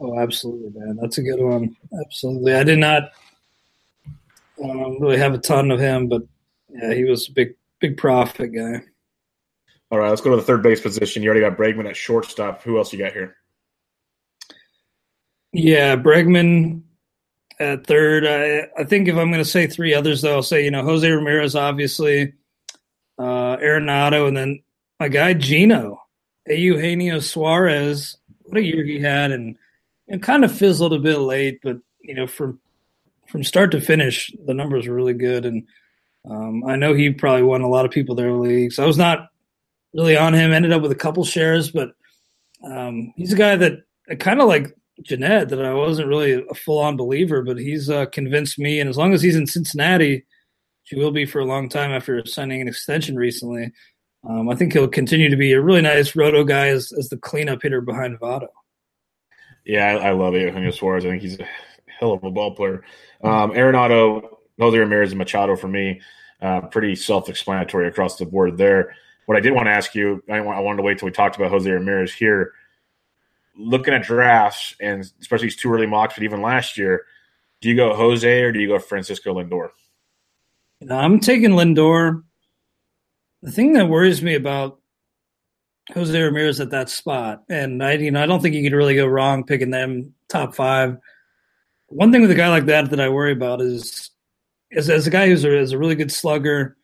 Oh, absolutely, man. That's a good one. Absolutely. I did not um, really have a ton of him, but yeah, he was a big, big profit guy. All right, let's go to the third base position. You already got Bregman at shortstop. Who else you got here? Yeah, Bregman at third. I, I think if I'm going to say three others, though, I'll say, you know, Jose Ramirez, obviously, uh, Arenado, and then my guy, Gino, Eugenio Suarez. What a year he had, and it kind of fizzled a bit late, but you know, from from start to finish, the numbers were really good, and um, I know he probably won a lot of people their leagues. I was not really on him. Ended up with a couple shares, but um, he's a guy that I kind of like Gennett that I wasn't really a full on believer, but he's uh, convinced me. And as long as he's in Cincinnati, she will be for a long time after signing an extension recently. Um, I think he'll continue to be a really nice roto guy as, as the cleanup hitter behind Votto. Yeah, I, I love Eugenio Suarez. I think he's a hell of a ball player. Um, Arenado, Jose Ramirez, and Machado for me, uh, pretty self-explanatory across the board there. What I did want to ask you, I, wanted to wait till we talked about Jose Ramirez here. Looking at drafts, and especially these two early mocks, but even last year, do you go Jose or do you go Francisco Lindor? I'm taking Lindor. The thing that worries me about Jose Ramirez at that spot. And I, you know, I don't think you could really go wrong picking them top five. One thing with a guy like that that I worry about is, is as a guy who's a, is a really good slugger,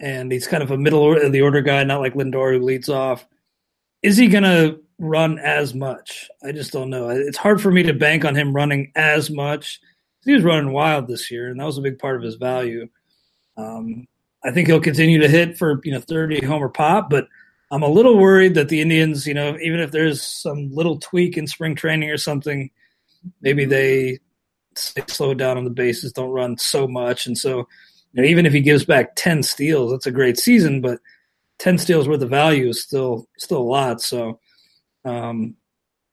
and he's kind of a middle of the order guy, not like Lindor who leads off. Is he going to run as much? I just don't know. It's hard for me to bank on him running as much. He was running wild this year, and that was a big part of his value. Um, I think he'll continue to hit for you know 30 homer pop, but I'm a little worried that the Indians, you know, even if there's some little tweak in spring training or something, maybe they slow down on the bases, don't run so much, and so you know, even if he gives back ten steals, that's a great season, but ten steals worth of value is still still a lot. So um,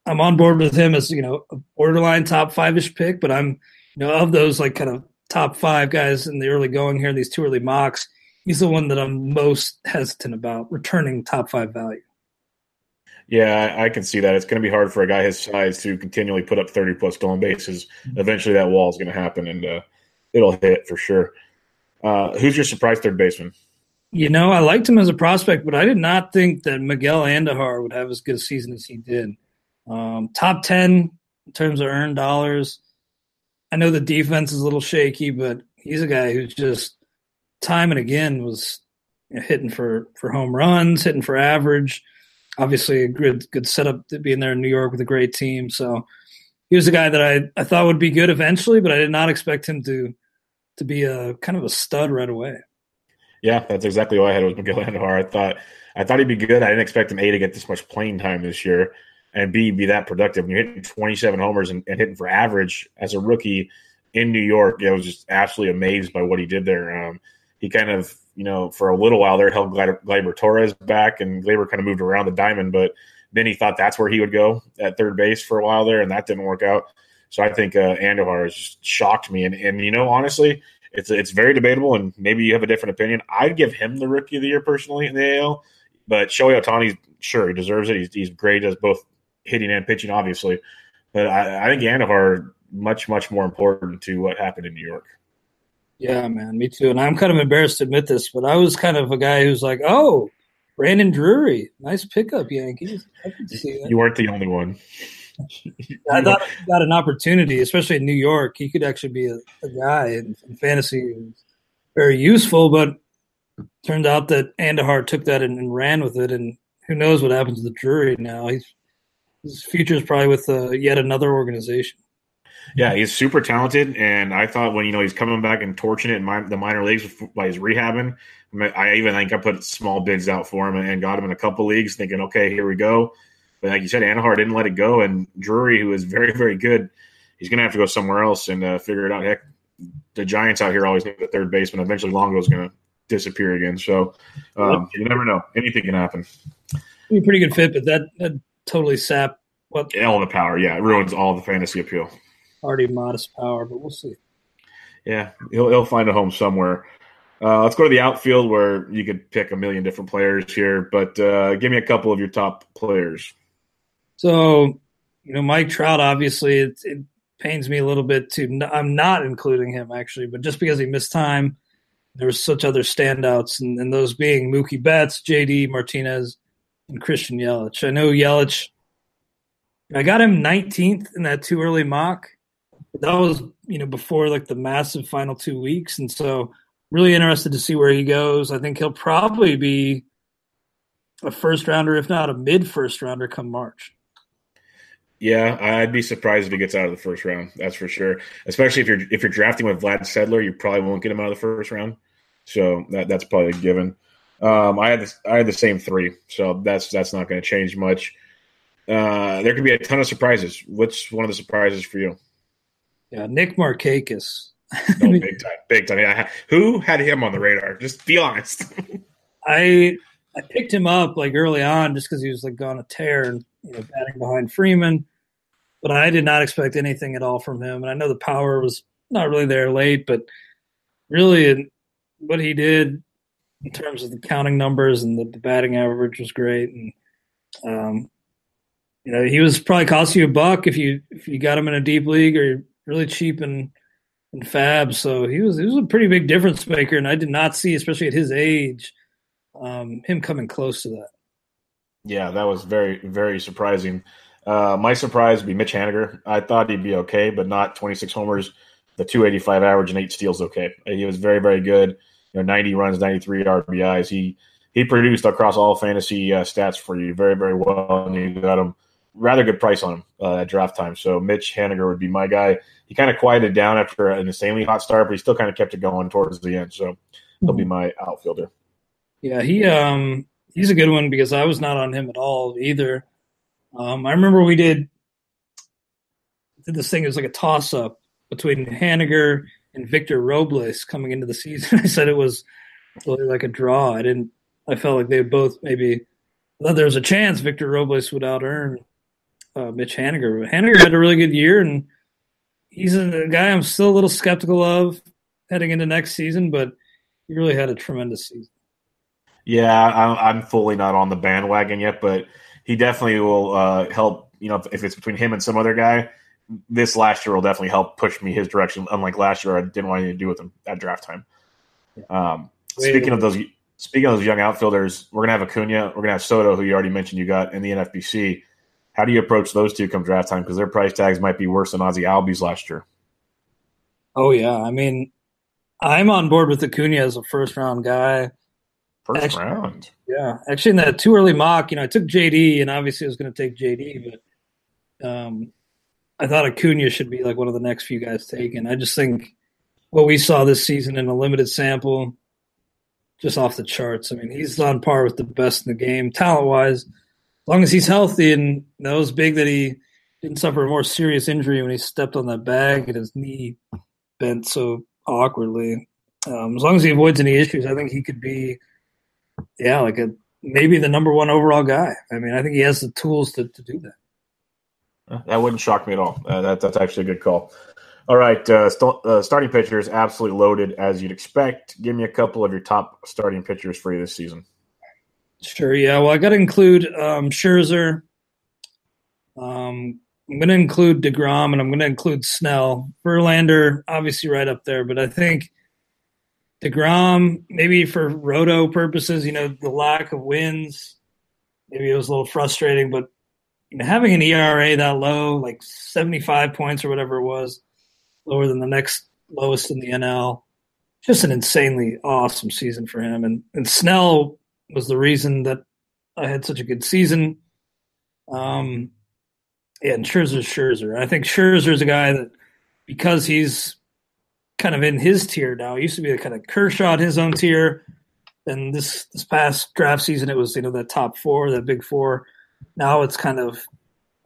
I'm on board with him as you know a borderline top five ish pick, but I'm you know of those like kind of top five guys in the early going here, these two early mocks he's the one that I'm most hesitant about returning top five value. Yeah, I can see that. It's going to be hard for a guy his size to continually put up 30 plus stolen bases. Mm-hmm. Eventually, that wall is going to happen and uh, it'll hit for sure. Uh, who's your surprise third baseman? You know, I liked him as a prospect, but I did not think that Miguel Andujar would have as good a season as he did. Um, top 10 in terms of earned dollars. I know the defense is a little shaky, but he's a guy who's just time and again was you know, hitting for, for home runs, hitting for average. Obviously, a good good setup to be in there in New York with a great team. So he was a guy that I, I thought would be good eventually, but I did not expect him to to be a kind of a stud right away. Yeah, that's exactly what I had with Miguel Andujar. I thought I thought he'd be good. I didn't expect him a to get this much playing time this year, and b be that productive. When you're hitting 27 homers and, and hitting for average as a rookie in New York, I was just absolutely amazed by what he did there. Um, he kind of, you know, for a little while there held Gleyber Torres back, and Gleyber kind of moved around the diamond, but then he thought that's where he would go at third base for a while there, and that didn't work out. So I think uh, Andujar has just shocked me. And, and, you know, honestly, it's it's very debatable, and maybe you have a different opinion. I'd give him the rookie of the year personally in the AL, but Shohei Ohtani, sure, he deserves it. He's, he's great as both hitting and pitching, obviously. But I, I think Andujar much, much more important to what happened in New York. Yeah, man, me too. And I'm kind of embarrassed to admit this, but I was kind of a guy who's like, oh, Brandon Drury, nice pickup, Yankees. I can see that. You weren't the only one. I thought he got an opportunity, especially in New York. He could actually be a, a guy in, in fantasy, very useful. But turned out that Andujar took that and, and, ran with it, and who knows what happens to the Drury now? He's his future is probably with uh, yet another organization. Yeah, he's super talented, and I thought when you know he's coming back and torching it in my, the minor leagues by his rehabbing, I even think I put small bids out for him and got him in a couple leagues, thinking, okay, here we go. But like you said, Andujar didn't let it go, and Drury, who is very, very good, he's going to have to go somewhere else and uh, figure it out. Heck, the Giants out here always need a third baseman. Eventually, Longo's going to disappear again. So um, you never know; anything can happen. Be a pretty good fit, but that that totally sap what all the power. Yeah, it ruins all the fantasy appeal. Already modest power, but we'll see. Yeah, he'll he'll find a home somewhere. Uh, let's go to the outfield where you could pick a million different players here, but uh, give me a couple of your top players. So, you know, Mike Trout, obviously, it, it pains me a little bit to. I'm not including him actually, but just because he missed time, there was such other standouts, and, and those being Mookie Betts, JD Martinez, and Christian Yelich. I know Yelich. I got him 19th in that too early mock. That was, you know, before like the massive final two weeks, and so really interested to see where he goes. I think he'll probably be a first rounder, if not a mid first rounder, come March. Yeah, I'd be surprised if he gets out of the first round. That's for sure. Especially if you're if you're drafting with Vlad Sedler, you probably won't get him out of the first round. So that that's probably a given. Um, I had the, I had the same three, so that's that's not going to change much. Uh, there could be a ton of surprises. What's one of the surprises for you? Yeah, Nick Markakis. no, big time, big time. Yeah. Who had him on the radar? Just be honest. I I picked him up like early on just because he was like on a tear and you know batting behind Freeman, but I did not expect anything at all from him. And I know the power was not really there late, but really what he did in terms of the counting numbers and the, the batting average was great. And um, you know he was probably cost you a buck if you if you got him in a deep league or really cheap and and FAAB. So he was he was a pretty big difference maker, and I did not see, especially at his age, um, him coming close to that. Yeah, that was very very surprising. Uh, my surprise would be Mitch Haniger. I thought he'd be okay, but not 26 homers, the 285 average and eight steals. Okay, he was very very good. You know, 90 runs, 93 RBIs. He he produced across all fantasy uh, stats for you very very well, and you got him rather good price on him uh, at draft time. So Mitch Haniger would be my guy. He kind of quieted down after an insanely hot start, but he still kind of kept it going towards the end. So he'll be my outfielder. Yeah, he um he's a good one because I was not on him at all either. Um, I remember we did did this thing. It was like a toss up between Haniger and Victor Robles coming into the season. I said it was really like a draw. I didn't. I felt like they both maybe. Thought there was a chance Victor Robles would out earn uh, Mitch Haniger. But Haniger had a really good year, and he's a guy I'm still a little skeptical of heading into next season, but he really had a tremendous season. Yeah, I'm fully not on the bandwagon yet, but he definitely will uh, help. You know, if it's between him and some other guy, this last year will definitely help push me his direction. Unlike last year, I didn't want anything to do with him at draft time. Um, speaking of those, speaking of those young outfielders, we're gonna have Acuna, we're gonna have Soto, who you already mentioned you got in the NFBC. How do you approach those two come draft time? Because their price tags might be worse than Ozzie Albies last year. Oh yeah, I mean, I'm on board with Acuna as a first round guy. First actually, round. Yeah, actually, in that too early mock, you know, I took JD, and obviously I was going to take JD, but um, I thought Acuna should be like one of the next few guys taken. I just think what we saw this season in a limited sample, just off the charts. I mean, he's on par with the best in the game, talent wise. As long as he's healthy, and that was big that he didn't suffer a more serious injury when he stepped on that bag and his knee bent so awkwardly. Um, as long as he avoids any issues, I think he could be, yeah, like a maybe the number one overall guy. I mean, I think he has the tools to, to do that. That wouldn't shock me at all. Uh, that, that's actually a good call. All right, uh, st- uh, starting pitchers absolutely loaded as you'd expect. Give me a couple of your top starting pitchers for you this season. Sure. Yeah. Well, I got to include um, Scherzer. Um, I'm going to include Degrom, and I'm going to include Snell. Verlander, obviously, right up there, but I think Degrom, maybe for roto purposes, you know, the lack of wins, maybe it was a little frustrating, but you know, having an ERA that low, like 75 points or whatever it was, lower than the next lowest in the NL, just an insanely awesome season for him. And and Snell was the reason that I had such a good season. Um, yeah, and Scherzer's Scherzer. I think Scherzer's a guy that because he's kind of in his tier now. He used to be kind of Kershaw in his own tier. And this this past draft season, it was you know that top four, that big four. Now it's kind of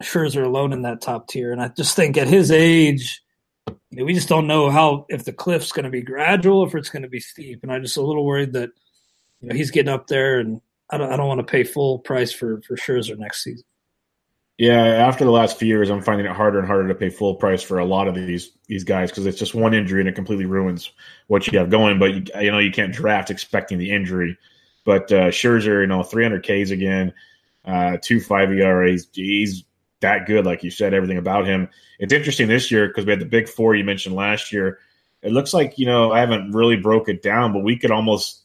Scherzer alone in that top tier. And I just think at his age, you know, we just don't know how if the cliff's going to be gradual, or if it's going to be steep. And I'm just a little worried that you know he's getting up there, and I don't I don't want to pay full price for for Scherzer next season. Yeah, after the last few years, I'm finding it harder and harder to pay full price for a lot of these these guys because it's just one injury and it completely ruins what you have going. But you, you know you can't draft expecting the injury. But uh, Scherzer, you know, 300 Ks again, uh, two five ERAs. He's that good, like you said. Everything about him. It's interesting this year because we had the big four you mentioned last year. It looks like you know I haven't really broke it down, but we could almost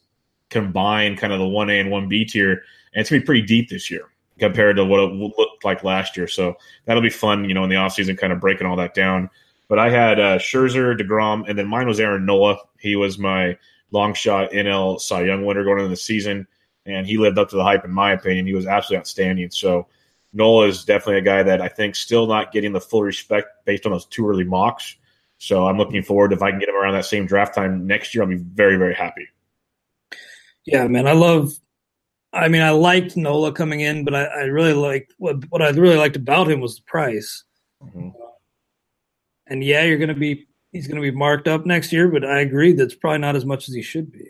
combine kind of the one A and one B tier, and it's gonna be pretty deep this year compared to what it looked like last year. So that'll be fun, you know, in the offseason, kind of breaking all that down. But I had uh, Scherzer, DeGrom, and then mine was Aaron Nola. He was my long shot NL Cy Young winner going into the season, and he lived up to the hype, in my opinion. He was absolutely outstanding. So Nola is definitely a guy that I think still not getting the full respect based on those two early mocks. So I'm looking forward if I can get him around that same draft time next year. I'll be very, very happy. Yeah, man, I love I mean, I liked Nola coming in, but I, I really liked what what I really liked about him was the price. Mm-hmm. And yeah, you're going to be he's going to be marked up next year, but I agree that's probably not as much as he should be.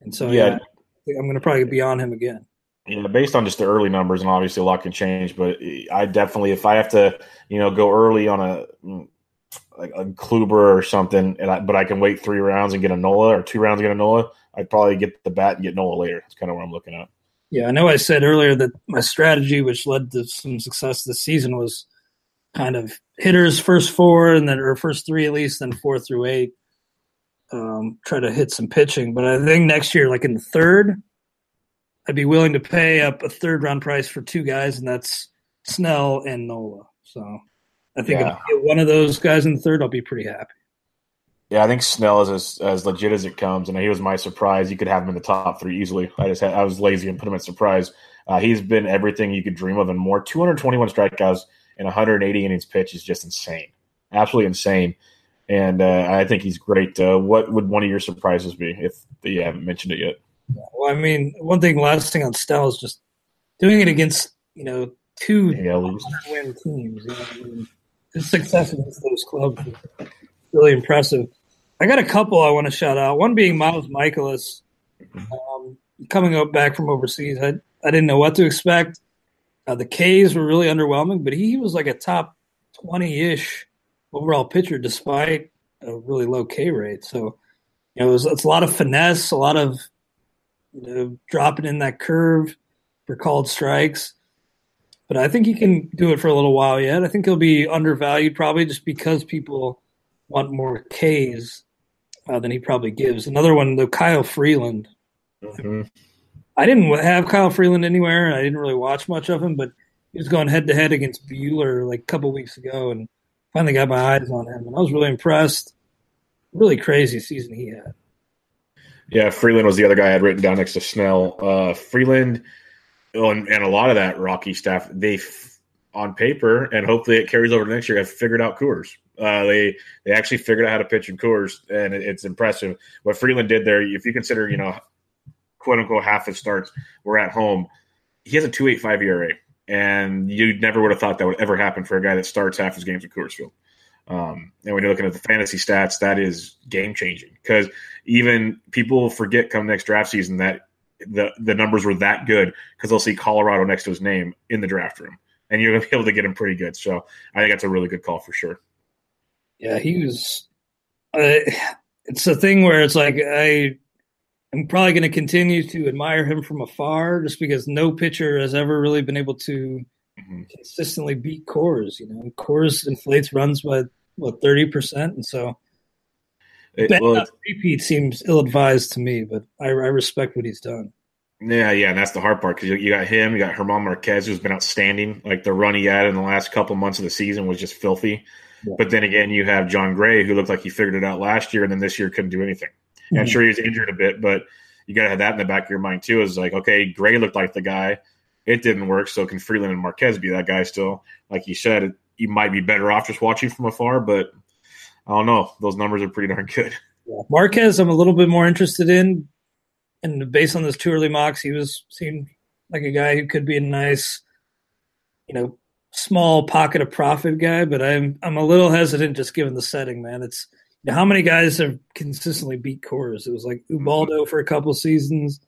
And so yeah, yeah I'm going to probably be on him again. Yeah, based on just the early numbers, and obviously a lot can change, but I definitely, if I have to, you know, go early on a like a Kluber or something, and I, but I can wait three rounds and get a Nola or two rounds and get a Nola, I'd probably get the bat and get Nola later. That's kind of what I'm looking at. Yeah, I know I said earlier that my strategy, which led to some success this season, was kind of hitters first four and then or first three at least, then four through eight. Um, try to hit some pitching, but I think next year, like in the third, I'd be willing to pay up a third round price for two guys, and that's Snell and Nola. So I think yeah. if I get one of those guys in the third, I'll be pretty happy. Yeah, I think Snell is as, as legit as it comes, and he was my surprise. You could have him in the top three easily. I just had, I was lazy and put him at surprise. Uh, he's been everything you could dream of and more. 221 strikeouts and 180 innings pitch is just insane, absolutely insane. And uh, I think he's great. Uh, what would one of your surprises be if you haven't mentioned it yet? Well, I mean, one thing, last thing on Snell is just doing it against you know two yeah, win teams. You know, I mean, his success against those clubs really impressive. I got a couple I want to shout out. One being Miles Mikolas um, coming up back from overseas. I I didn't know what to expect. Uh, the K's were really underwhelming, but he was like a top twenty ish overall pitcher despite a really low K rate. So you know, it was, it's a lot of finesse, a lot of you know dropping in that curve for called strikes. But I think he can do it for a little while yet. I think he'll be undervalued probably just because people want more Ks uh, than he probably gives. Another one, though, Kyle Freeland. Mm-hmm. I didn't have Kyle Freeland anywhere. I didn't really watch much of him, but he was going head to head against Buehler like a couple weeks ago, and finally got my eyes on him, and I was really impressed. Really crazy season he had. Yeah, Freeland was the other guy I had written down next to Snell. Uh, Freeland oh, and, and, a lot of that Rocky staff, they f- on paper, and hopefully it carries over to next year, have figured out Coors. Uh, they they actually figured out how to pitch in Coors, and it, it's impressive what Freeland did there. If you consider, you know, quote unquote half his starts were at home, he has a two eight five ERA, and you never would have thought that would ever happen for a guy that starts half his games at Coors Field. Um, and when you're looking at the fantasy stats, that is game changing because even people forget come next draft season that the the numbers were that good because they'll see Colorado next to his name in the draft room, and you're gonna be able to get him pretty good. So I think that's a really good call for sure. Yeah, he was. Uh, it's a thing where it's like I I'm probably going to continue to admire him from afar, just because no pitcher has ever really been able to mm-hmm. consistently beat Coors. You know, Coors inflates runs by what thirty percent, and so it, well, repeat seems ill advised to me. But I, I, respect what he's done. Yeah, yeah, and that's the hard part because you, you, got him, you got German Marquez, who's been outstanding. Like the run he had in the last couple months of the season was just filthy. Yeah. But then again, you have Jon Gray, who looked like he figured it out last year, and then this year couldn't do anything. Mm-hmm. I'm sure he was injured a bit, but you got to have that in the back of your mind too. Is like, okay, Gray looked like the guy it didn't work. So can Freeland and Marquez be that guy still? Like you said, you might be better off just watching from afar, but I don't know. Those numbers are pretty darn good. Yeah. Marquez, I'm a little bit more interested in, and based on those two early mocks, he was seemed like a guy who could be a nice, you know, small pocket of profit guy. But I'm I'm a little hesitant just given the setting, man. It's you know, how many guys have consistently beat Coors? It was like Ubaldo for a couple seasons,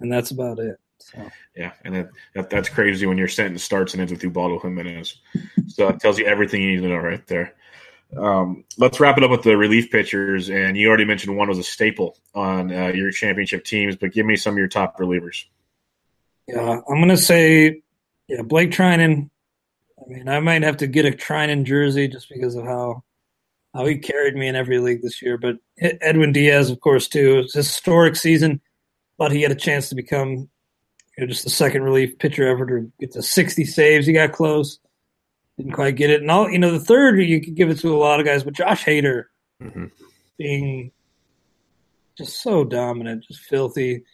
and that's about it. So. Yeah, and that, that, that's crazy when your sentence starts and ends with Ubaldo Jimenez. so it tells you everything you need to know right there. Um, let's wrap it up with the relief pitchers. And you already mentioned one was a staple on uh, your championship teams, but give me some of your top relievers. Yeah, I'm going to say, yeah, Blake Treinen. I mean, I might have to get a Treinen jersey just because of how how he carried me in every league this year. But Edwin Diaz, of course, too. It's a historic season, but he had a chance to become you know, just the second relief pitcher ever to get to 60 saves. He got close, didn't quite get it. And all you know, the third you could give it to a lot of guys, but Josh Hader mm-hmm. being just so dominant, just filthy.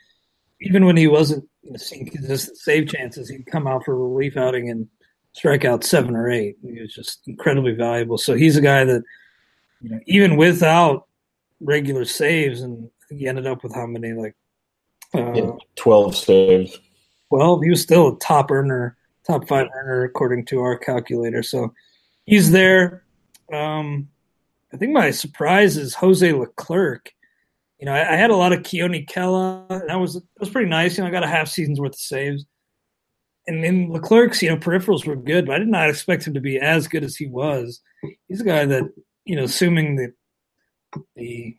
Even when he wasn't you know, seeing consistent save chances, he'd come out for a relief outing and strike out seven or eight. He was just incredibly valuable. So he's a guy that, you know, even without regular saves, and he ended up with how many like uh, yeah, twelve saves well, he was still a top earner, top five earner according to our calculator. So he's there. Um, I think my surprise is Jose Leclerc. You know, I, I had a lot of Keone Kela, and that was that was pretty nice. You know, I got a half season's worth of saves. And in Leclerc's, you know, peripherals were good, but I did not expect him to be as good as he was. He's a guy that, you know, assuming that the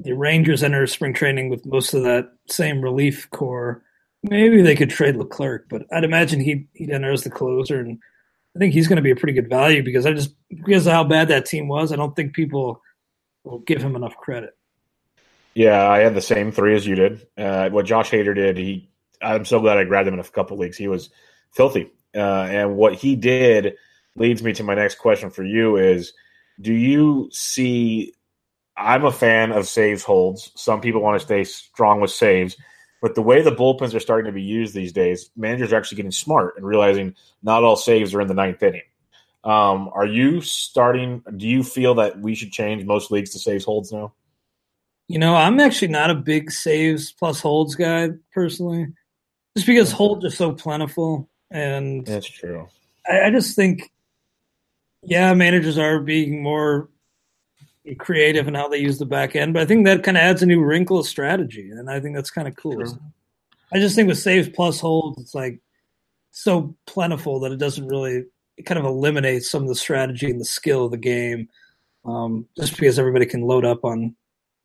the Rangers enter spring training with most of that same relief core, Maybe they could trade Leclerc, but I'd imagine he he'd enter as the closer, and I think he's going to be a pretty good value because I just because of how bad that team was, I don't think people will give him enough credit. Yeah, I had the same three as you did. Uh, what Josh Hader did, he I'm so glad I grabbed him in a couple leagues. He was filthy, uh, and what he did leads me to my next question for you: is Do you see? I'm a fan of saves holds. Some people want to stay strong with saves. But the way the bullpens are starting to be used these days, managers are actually getting smart and realizing not all saves are in the ninth inning. Um, are you starting? Do you feel that we should change most leagues to saves holds now? You know, I'm actually not a big saves plus holds guy personally, just because holds are so plentiful. And that's true. I, I just think, yeah, managers are being more creative in how they use the back end. But I think that kind of adds a new wrinkle of strategy, and I think that's kind of cool. I just think with saves plus holds, it's like so plentiful that it doesn't really it kind of eliminates some of the strategy and the skill of the game. Um, just because everybody can load up on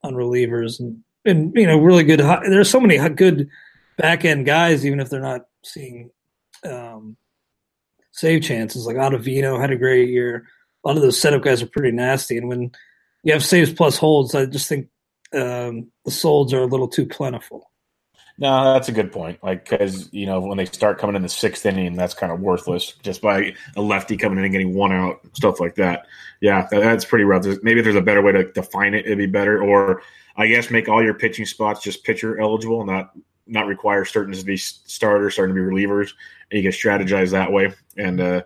on relievers and and you know really good. There's so many good back end guys, even if they're not seeing um, save chances. Like Ottavino had a great year. A lot of those setup guys are pretty nasty, and when you have saves plus holds. I just think um, the solds are a little too plentiful. No, that's a good point. Like, because you know when they start coming in the sixth inning, that's kind of worthless just by a lefty coming in and getting one out, stuff like that. Yeah, that, that's pretty rough. There's, maybe if there's a better way to define it, it'd be better. Or I guess make all your pitching spots just pitcher eligible, not not require certain to be starters, starting to be relievers, and you can strategize that way and uh,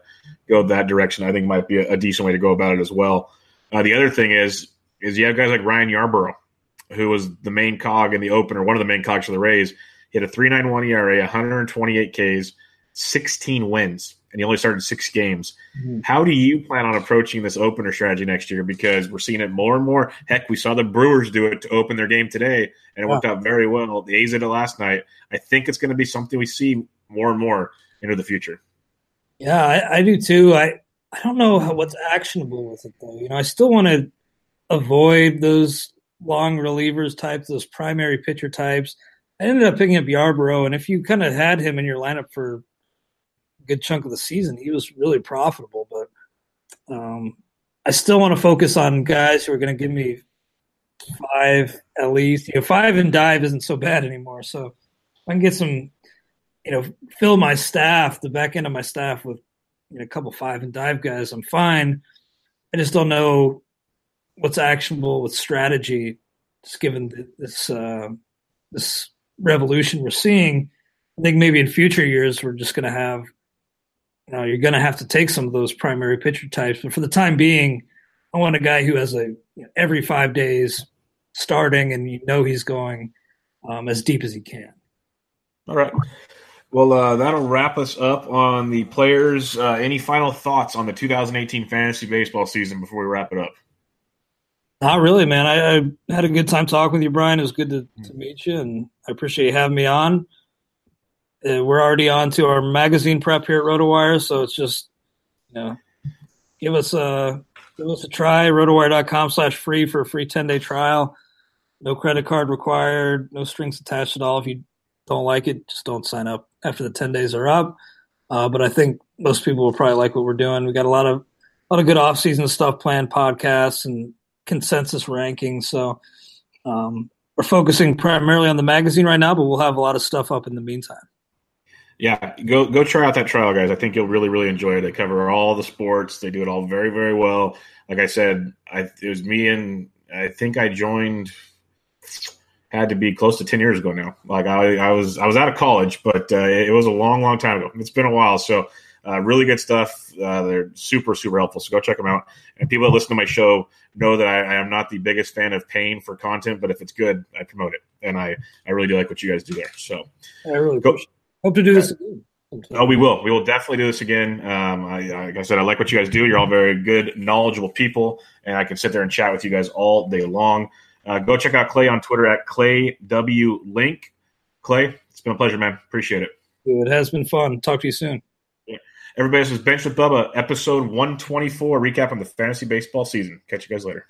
go that direction. I think might be a, a, decent way to go about it as well. Uh, the other thing is is you have guys like Ryan Yarbrough who was the main cog in the opener, one of the main cogs for the Rays. He had a 3.91 ERA, 128 Ks, 16 wins, and he only started six games. Mm-hmm. How do you plan on approaching this opener strategy next year? Because we're seeing it more and more. Heck, we saw the Brewers do it to open their game today, and it worked out very well. The A's did it last night. I think it's going to be something we see more and more into the future. Yeah, I, I do too. I I don't know how, what's actionable with it though. You know, I still want to avoid those long relievers types, those primary pitcher types. I ended up picking up Yarbrough, and if you kind of had him in your lineup for good chunk of the season, he was really profitable. But um, I still want to focus on guys who are going to give me five at least. You know, five and dive isn't so bad anymore. So I can get some, you know, fill my staff, the back end of my staff with you know, a couple five and dive guys. I'm fine. I just don't know what's actionable with strategy, just given this uh, this revolution we're seeing. I think maybe in future years we're just going to have, you know, you're going to have to take some of those primary pitcher types, but for the time being, I want a guy who has a you know, every five days starting, and you know he's going um, as deep as he can. All right. Well, uh, that'll wrap us up on the players. Uh, any final thoughts on the 2018 fantasy baseball season before we wrap it up? Not really, man. I, I, had a good time talking with you, Brian. It was good to, to meet you, and I appreciate you having me on. Uh, we're already on to our magazine prep here at RotoWire, so it's just, you know, give us a give us a try. RotoWire.com slash free for a free ten day trial. No credit card required. No strings attached at all. If you don't like it, just don't sign up after the ten days are up. Uh, but I think most people will probably like what we're doing. We got a lot of a lot of good off season stuff planned, podcasts and consensus rankings. So um, we're focusing primarily on the magazine right now, but we'll have a lot of stuff up in the meantime. Yeah, go go try out that trial, guys. I think you'll really really enjoy it. They cover all the sports. They do it all very very well. Like I said, I, it was me and I think I joined had to be close to 10 years ago now. Like I, I was, I was out of college, but uh, it was a long, long time ago. It's been a while. So uh, really good stuff. Uh, they're super, super helpful. So go check them out. And people that listen to my show know that I, I, am not the biggest fan of paying for content, but if it's good, I promote it. And I, I really do like what you guys do there. So I really go, hope to do this again. Oh, we will. We will definitely do this again. Um, I, like I said, I like what you guys do. You're all very good, knowledgeable people, and I can sit there and chat with you guys all day long. Uh, go check out Clay on Twitter at Clay W Link. Clay, it's been a pleasure, man. Appreciate it. It has been fun. Talk to you soon. Everybody, this is Bench with Bubba, episode 124, recap on the fantasy baseball season. Catch you guys later.